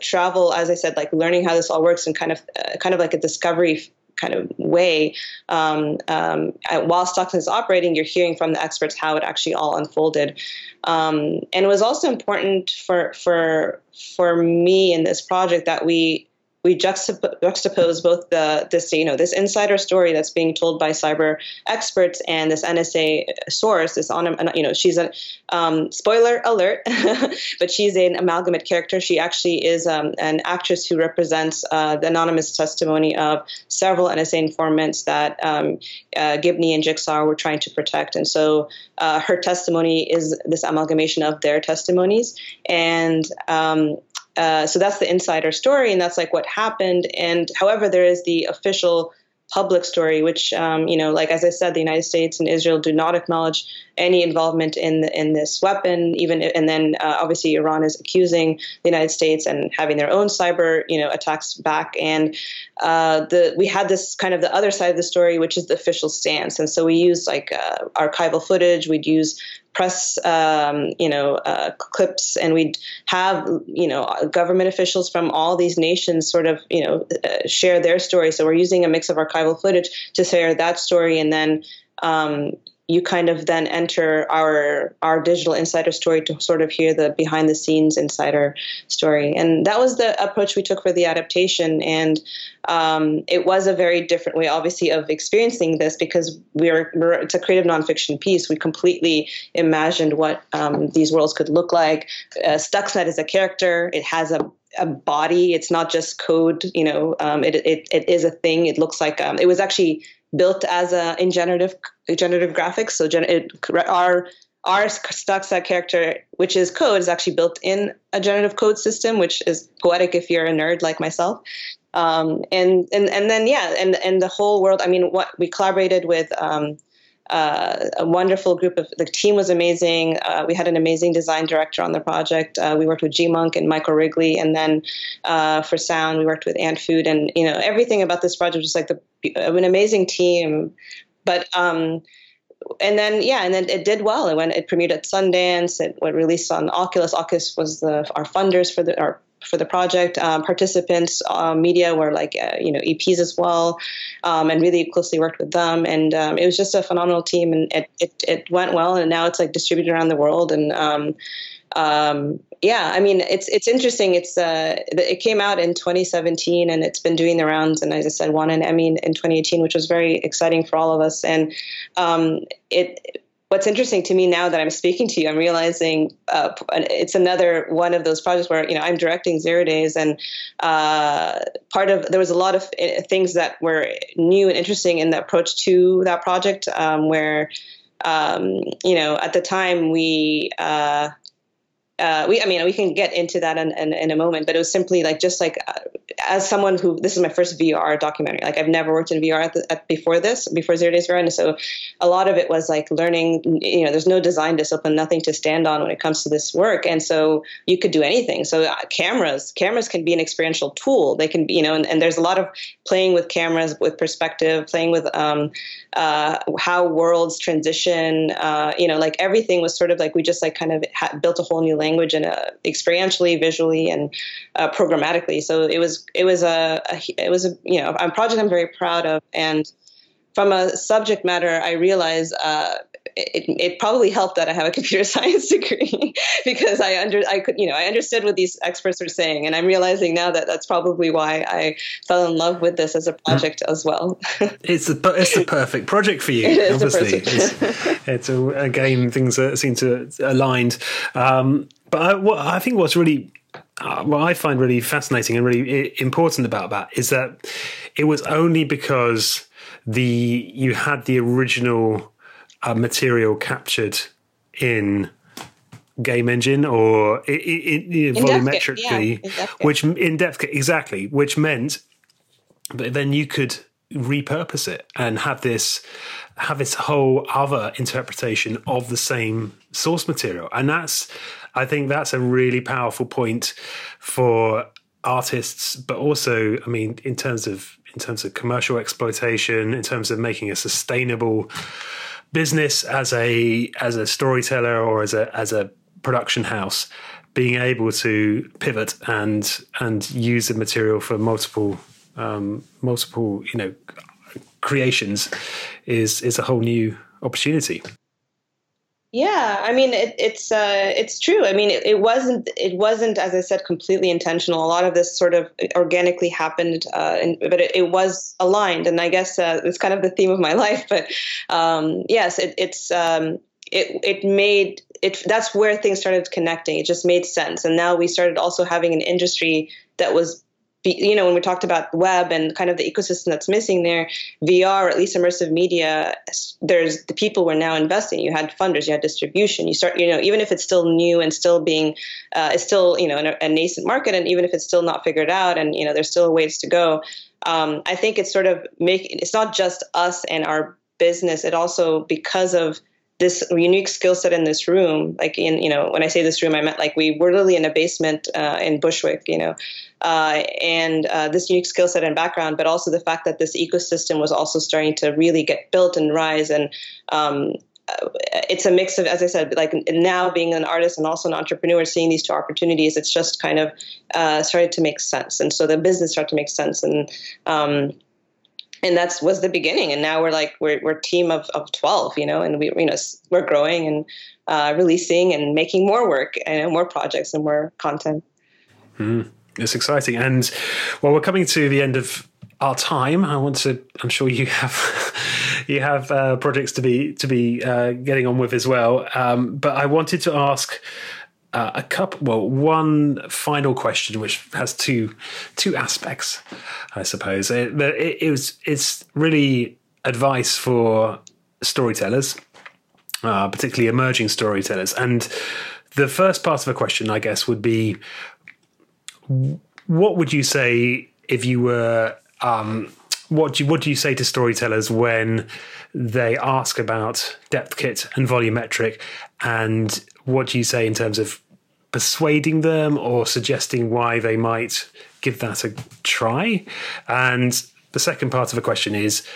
travel, as I said, like learning how this all works, and kind of uh, kind of like a discovery kind of way. Um, um, while Stuxnet is operating, you're hearing from the experts how it actually all unfolded. Um, and it was also important for for for me in this project that we we juxtapose both the this you know this insider story that's being told by cyber experts and this NSA source. This on you know she's a um, spoiler alert, but she's an amalgamate character. She actually is um, an actress who represents uh, the anonymous testimony of several NSA informants that um, uh, Gibney and Jigsaw were trying to protect, and so uh, her testimony is this amalgamation of their testimonies and um, uh, so that's the insider story, and that's like what happened. And however, there is the official public story, which um, you know, like as I said, the United States and Israel do not acknowledge any involvement in the, in this weapon. Even and then uh, obviously Iran is accusing the United States and having their own cyber you know attacks back. And uh, the we had this kind of the other side of the story, which is the official stance. And so we use like uh, archival footage. We'd use press, um, you know, uh, clips, and we'd have, you know, government officials from all these nations sort of, you know, uh, share their story. So we're using a mix of archival footage to share that story, and then um, you kind of then enter our our digital insider story to sort of hear the behind the scenes insider story and that was the approach we took for the adaptation and um, it was a very different way obviously of experiencing this because we're, we're it's a creative nonfiction piece we completely imagined what um, these worlds could look like uh, stuxnet is a character it has a a body. It's not just code. You know, um, it, it it is a thing. It looks like um, it was actually built as a in generative generative graphics. So gen- it, our our Stuxnet character, which is code, is actually built in a generative code system, which is poetic if you're a nerd like myself. Um, and and and then yeah, and and the whole world. I mean, what we collaborated with um, uh, a wonderful group of the team was amazing. Uh, we had an amazing design director on the project. Uh, we worked with GMUNK and Michael Wrigley, and then uh, for sound we worked with Ant Food, and you know everything about this project was like the an amazing team. But um, and then yeah, and then it did well. It went it premiered at Sundance. It went released on Oculus. Oculus was the our funders for the our for the project. Um, participants, uh, media were like uh, you know EPs as well, um, and really closely worked with them. And um, it was just a phenomenal team, and it, it, it went well. And now it's like distributed around the world. And um, um, yeah, I mean it's it's interesting. It's uh, it came out in 2017, and it's been doing the rounds. And as I said, won an Emmy in 2018, which was very exciting for all of us. And um, it what's interesting to me now that I'm speaking to you, I'm realizing uh, it's another one of those projects where you know I'm directing Zero Days, and uh, part of there was a lot of uh, things that were new and interesting in the approach to that project, um, where um, you know at the time we. Uh, uh, we, I mean, we can get into that in, in, in, a moment, but it was simply like just like uh, as someone who this is my first VR documentary. Like I've never worked in VR at the, at, before this, before Zero Days VR, and so a lot of it was like learning. You know, there's no design discipline, nothing to stand on when it comes to this work, and so you could do anything. So uh, cameras, cameras can be an experiential tool. They can be, you know, and, and there's a lot of playing with cameras, with perspective, playing with um, uh, how worlds transition. Uh, you know, like everything was sort of like we just like kind of ha- built a whole new language and uh, experientially, visually, and uh, programmatically. So it was it was a, a it was a you know a project I'm very proud of and from a subject matter, I realize uh, it, it probably helped that I have a computer science degree because I under I could you know I understood what these experts were saying, and I'm realizing now that that's probably why I fell in love with this as a project as well. it's the it's the perfect project for you. It obviously, it's, it's a, again things that seem to aligned. Um, but I, what, I think what's really uh, what I find really fascinating and really important about that is that it was only because the you had the original uh, material captured in game engine or it, it, it, volumetrically, yeah, which in depth exactly, which meant but then you could repurpose it and have this have this whole other interpretation of the same source material. And that's i think that's a really powerful point for artists but also i mean in terms of in terms of commercial exploitation, in terms of making a sustainable business as a as a storyteller or as a as a production house, being able to pivot and and use the material for multiple um, multiple you know creations is is a whole new opportunity. Yeah, I mean it, it's uh, it's true. I mean it, it, wasn't it wasn't as I said completely intentional. A lot of this sort of organically happened, uh, and, but it, it, was aligned. And I guess uh, it's kind of the theme of my life. But um, yes, it's um, it it made it. That's where things started connecting. It just made sense. And now we started also having an industry that was you know, when we talked about web and kind of the ecosystem that's missing there, VR at least immersive media, there's the people were now investing. You had funders, you had distribution. You start, you know, even if it's still new and still being, uh, it's still, you know, a, a, nascent market, and even if it's still not figured out, and you know, there's still ways to go. Um, I think it's sort of make. It's not just us and our business. It also because of this unique skill set in this room like in you know when i say this room i meant like we were literally in a basement uh, in bushwick you know uh, and uh, this unique skill set and background but also the fact that this ecosystem was also starting to really get built and rise and um, uh, it's a mix of as i said like now being an artist and also an entrepreneur seeing these two opportunities it's just kind of uh, started to make sense. And so the business started to make sense and um, and that's was the beginning. And now we're like we're, we're a team of, of 12 you know and we you know we're growing and uh, releasing and making more work and more projects and more content. Mm, it's exciting. And well we're coming to the end of our time. I want to i'm sure you have you have uh, projects to be to be uh, getting on with as well. Um, but i wanted to ask uh, a cup. well one final question which has two two aspects i suppose it, it, it was it's really advice for storytellers uh, particularly emerging storytellers and the first part of a question i guess would be what would you say if you were um, what do you, what do you say to storytellers when they ask about DepthKit and volumetric and what do you say in terms of persuading them or suggesting why they might give that a try? And the second part of the question is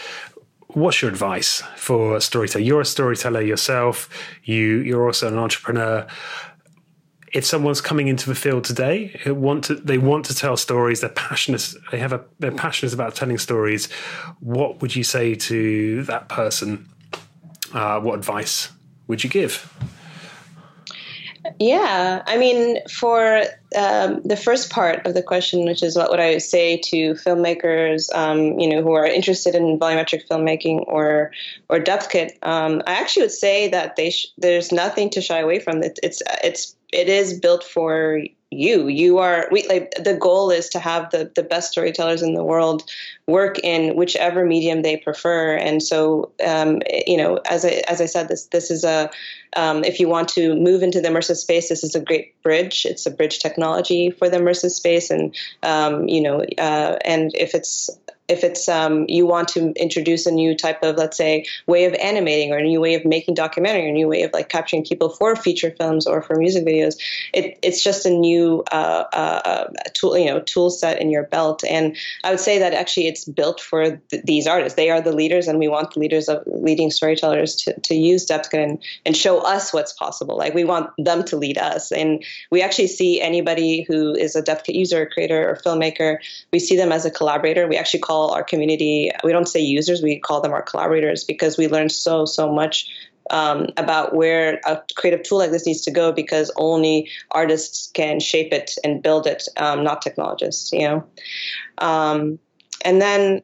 what's your advice for a storyteller? You're a storyteller yourself, you, you're also an entrepreneur. If someone's coming into the field today, want to, they want to tell stories. They're passionate. They have a. They're passionate about telling stories. What would you say to that person? Uh, what advice would you give? Yeah, I mean, for um, the first part of the question, which is what would I say to filmmakers, um, you know, who are interested in volumetric filmmaking or or DepthKit, um, I actually would say that they sh- there's nothing to shy away from. It, it's it's it is built for you you are we like the goal is to have the the best storytellers in the world work in whichever medium they prefer and so um, you know as I as I said this this is a um, if you want to move into the immersive space this is a great bridge it's a bridge technology for the immersive space and um, you know uh, and if it's if it's um, you want to introduce a new type of, let's say, way of animating or a new way of making documentary, or a new way of like capturing people for feature films or for music videos, it, it's just a new uh, uh, tool, you know, tool set in your belt. And I would say that actually it's built for th- these artists. They are the leaders, and we want the leaders of leading storytellers to, to use DepthKit and, and show us what's possible. Like we want them to lead us, and we actually see anybody who is a Depthkit user, creator, or filmmaker, we see them as a collaborator. We actually call our community, we don't say users, we call them our collaborators because we learn so, so much um, about where a creative tool like this needs to go because only artists can shape it and build it, um, not technologists, you know. Um, and then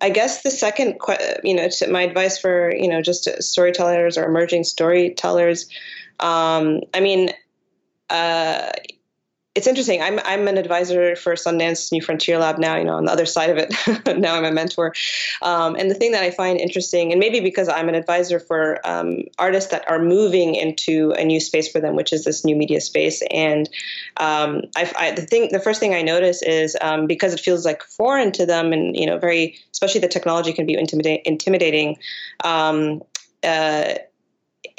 I guess the second, you know, my advice for you know just storytellers or emerging storytellers. Um, I mean, uh, it's interesting. I'm I'm an advisor for Sundance New Frontier Lab now. You know, on the other side of it, now I'm a mentor. Um, and the thing that I find interesting, and maybe because I'm an advisor for um, artists that are moving into a new space for them, which is this new media space, and um, I, I, the thing, the first thing I notice is um, because it feels like foreign to them, and you know, very especially the technology can be intimidating. Um, uh,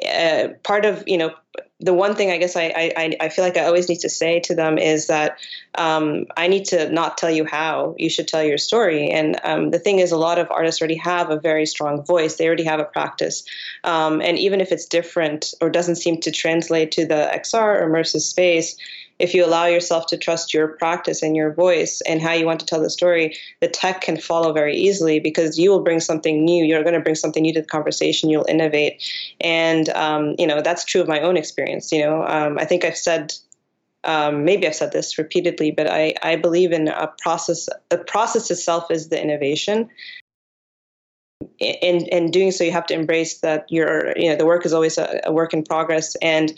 uh, part of you know the one thing I guess I, I, I feel like I always need to say to them is that um, I need to not tell you how you should tell your story. And um, the thing is, a lot of artists already have a very strong voice. They already have a practice, um, and even if it's different or doesn't seem to translate to the XR or immersive space, if you allow yourself to trust your practice and your voice and how you want to tell the story, the tech can follow very easily because you will bring something new. You're going to bring something new to the conversation. You'll innovate, and um, you know that's true of my own experience. You know, um, I think I've said um, maybe I've said this repeatedly, but I, I believe in a process. The process itself is the innovation. In, in doing so, you have to embrace that your, you know, the work is always a, a work in progress, and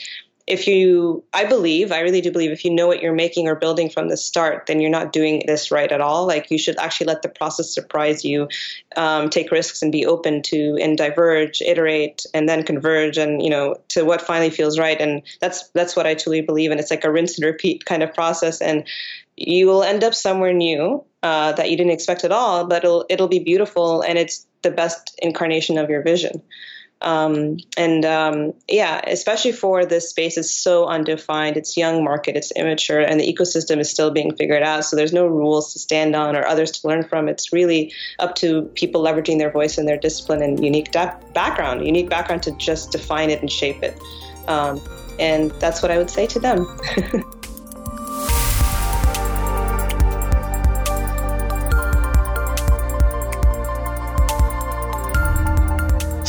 if you i believe i really do believe if you know what you're making or building from the start then you're not doing this right at all. Like you should actually let the process surprise you um, take risks and be open to and diverge iterate and then converge and you know to what finally feels right. And that's that's what i truly believe. And it's like a rinse and repeat kind of process. And you will end up somewhere new uh, that you didn't expect at all but it'll it'll be beautiful and it's the best incarnation of your vision um, and um, yeah, especially for this space, it's so undefined. It's young market, it's immature, and the ecosystem is still being figured out. So there's no rules to stand on or others to learn from. It's really up to people leveraging their voice and their discipline and unique da- background, unique background to just define it and shape it. Um, and that's what I would say to them.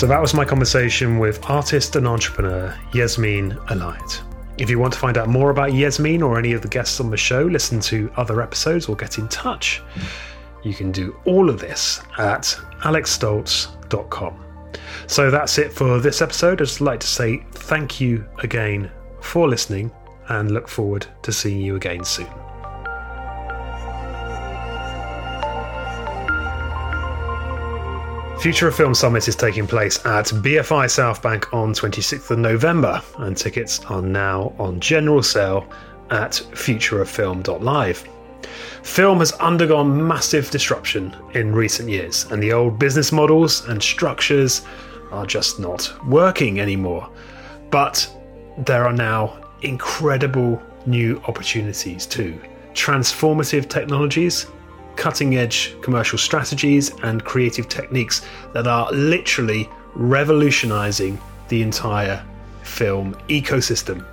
So that was my conversation with artist and entrepreneur Yasmin Elayat. If you want to find out more about Yasmin or any of the guests on the show, listen to other episodes or get in touch, you can do all of this at alexstolz.com. So that's it for this episode. I'd just like to say thank you again for listening and look forward to seeing you again soon. Future of Film Summit is taking place at BFI Southbank on 26th of November, and tickets are now on general sale at futureoffilm.live. Film has undergone massive disruption in recent years, and the old business models and structures are just not working anymore. But there are now incredible new opportunities too. Transformative technologies cutting edge commercial strategies and creative techniques that are literally revolutionizing the entire film ecosystem.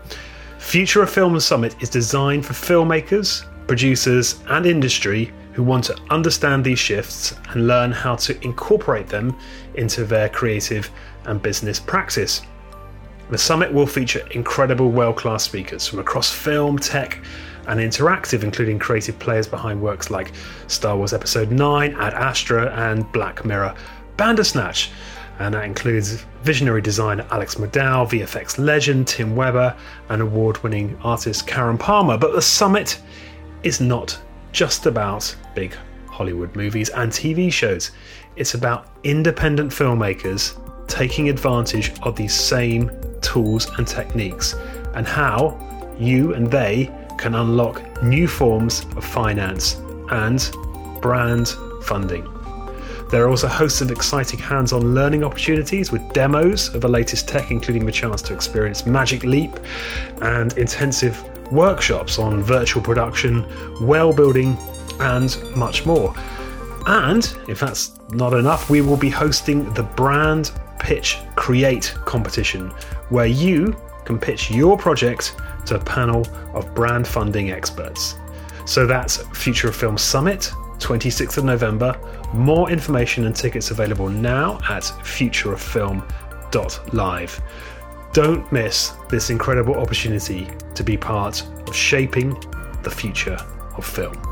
Future of Film Summit is designed for filmmakers, producers, and industry who want to understand these shifts and learn how to incorporate them into their creative and business practice. The summit will feature incredible world class speakers from across film, tech, and interactive, including creative players behind works like Star Wars Episode 9, Ad Astra, and Black Mirror Bandersnatch. And that includes visionary designer Alex McDowell, VFX legend Tim Webber, and award winning artist Karen Palmer. But the summit is not just about big Hollywood movies and TV shows, it's about independent filmmakers taking advantage of these same tools and techniques and how you and they can unlock new forms of finance and brand funding. There are also hosts of exciting hands on learning opportunities with demos of the latest tech, including the chance to experience Magic Leap and intensive workshops on virtual production, world building, and much more. And if that's not enough, we will be hosting the Brand Pitch Create competition, where you can pitch your project to a panel of brand funding experts. So that's Future of Film Summit, 26th of November. More information and tickets available now at futureoffilm.live. Don't miss this incredible opportunity to be part of shaping the future of film.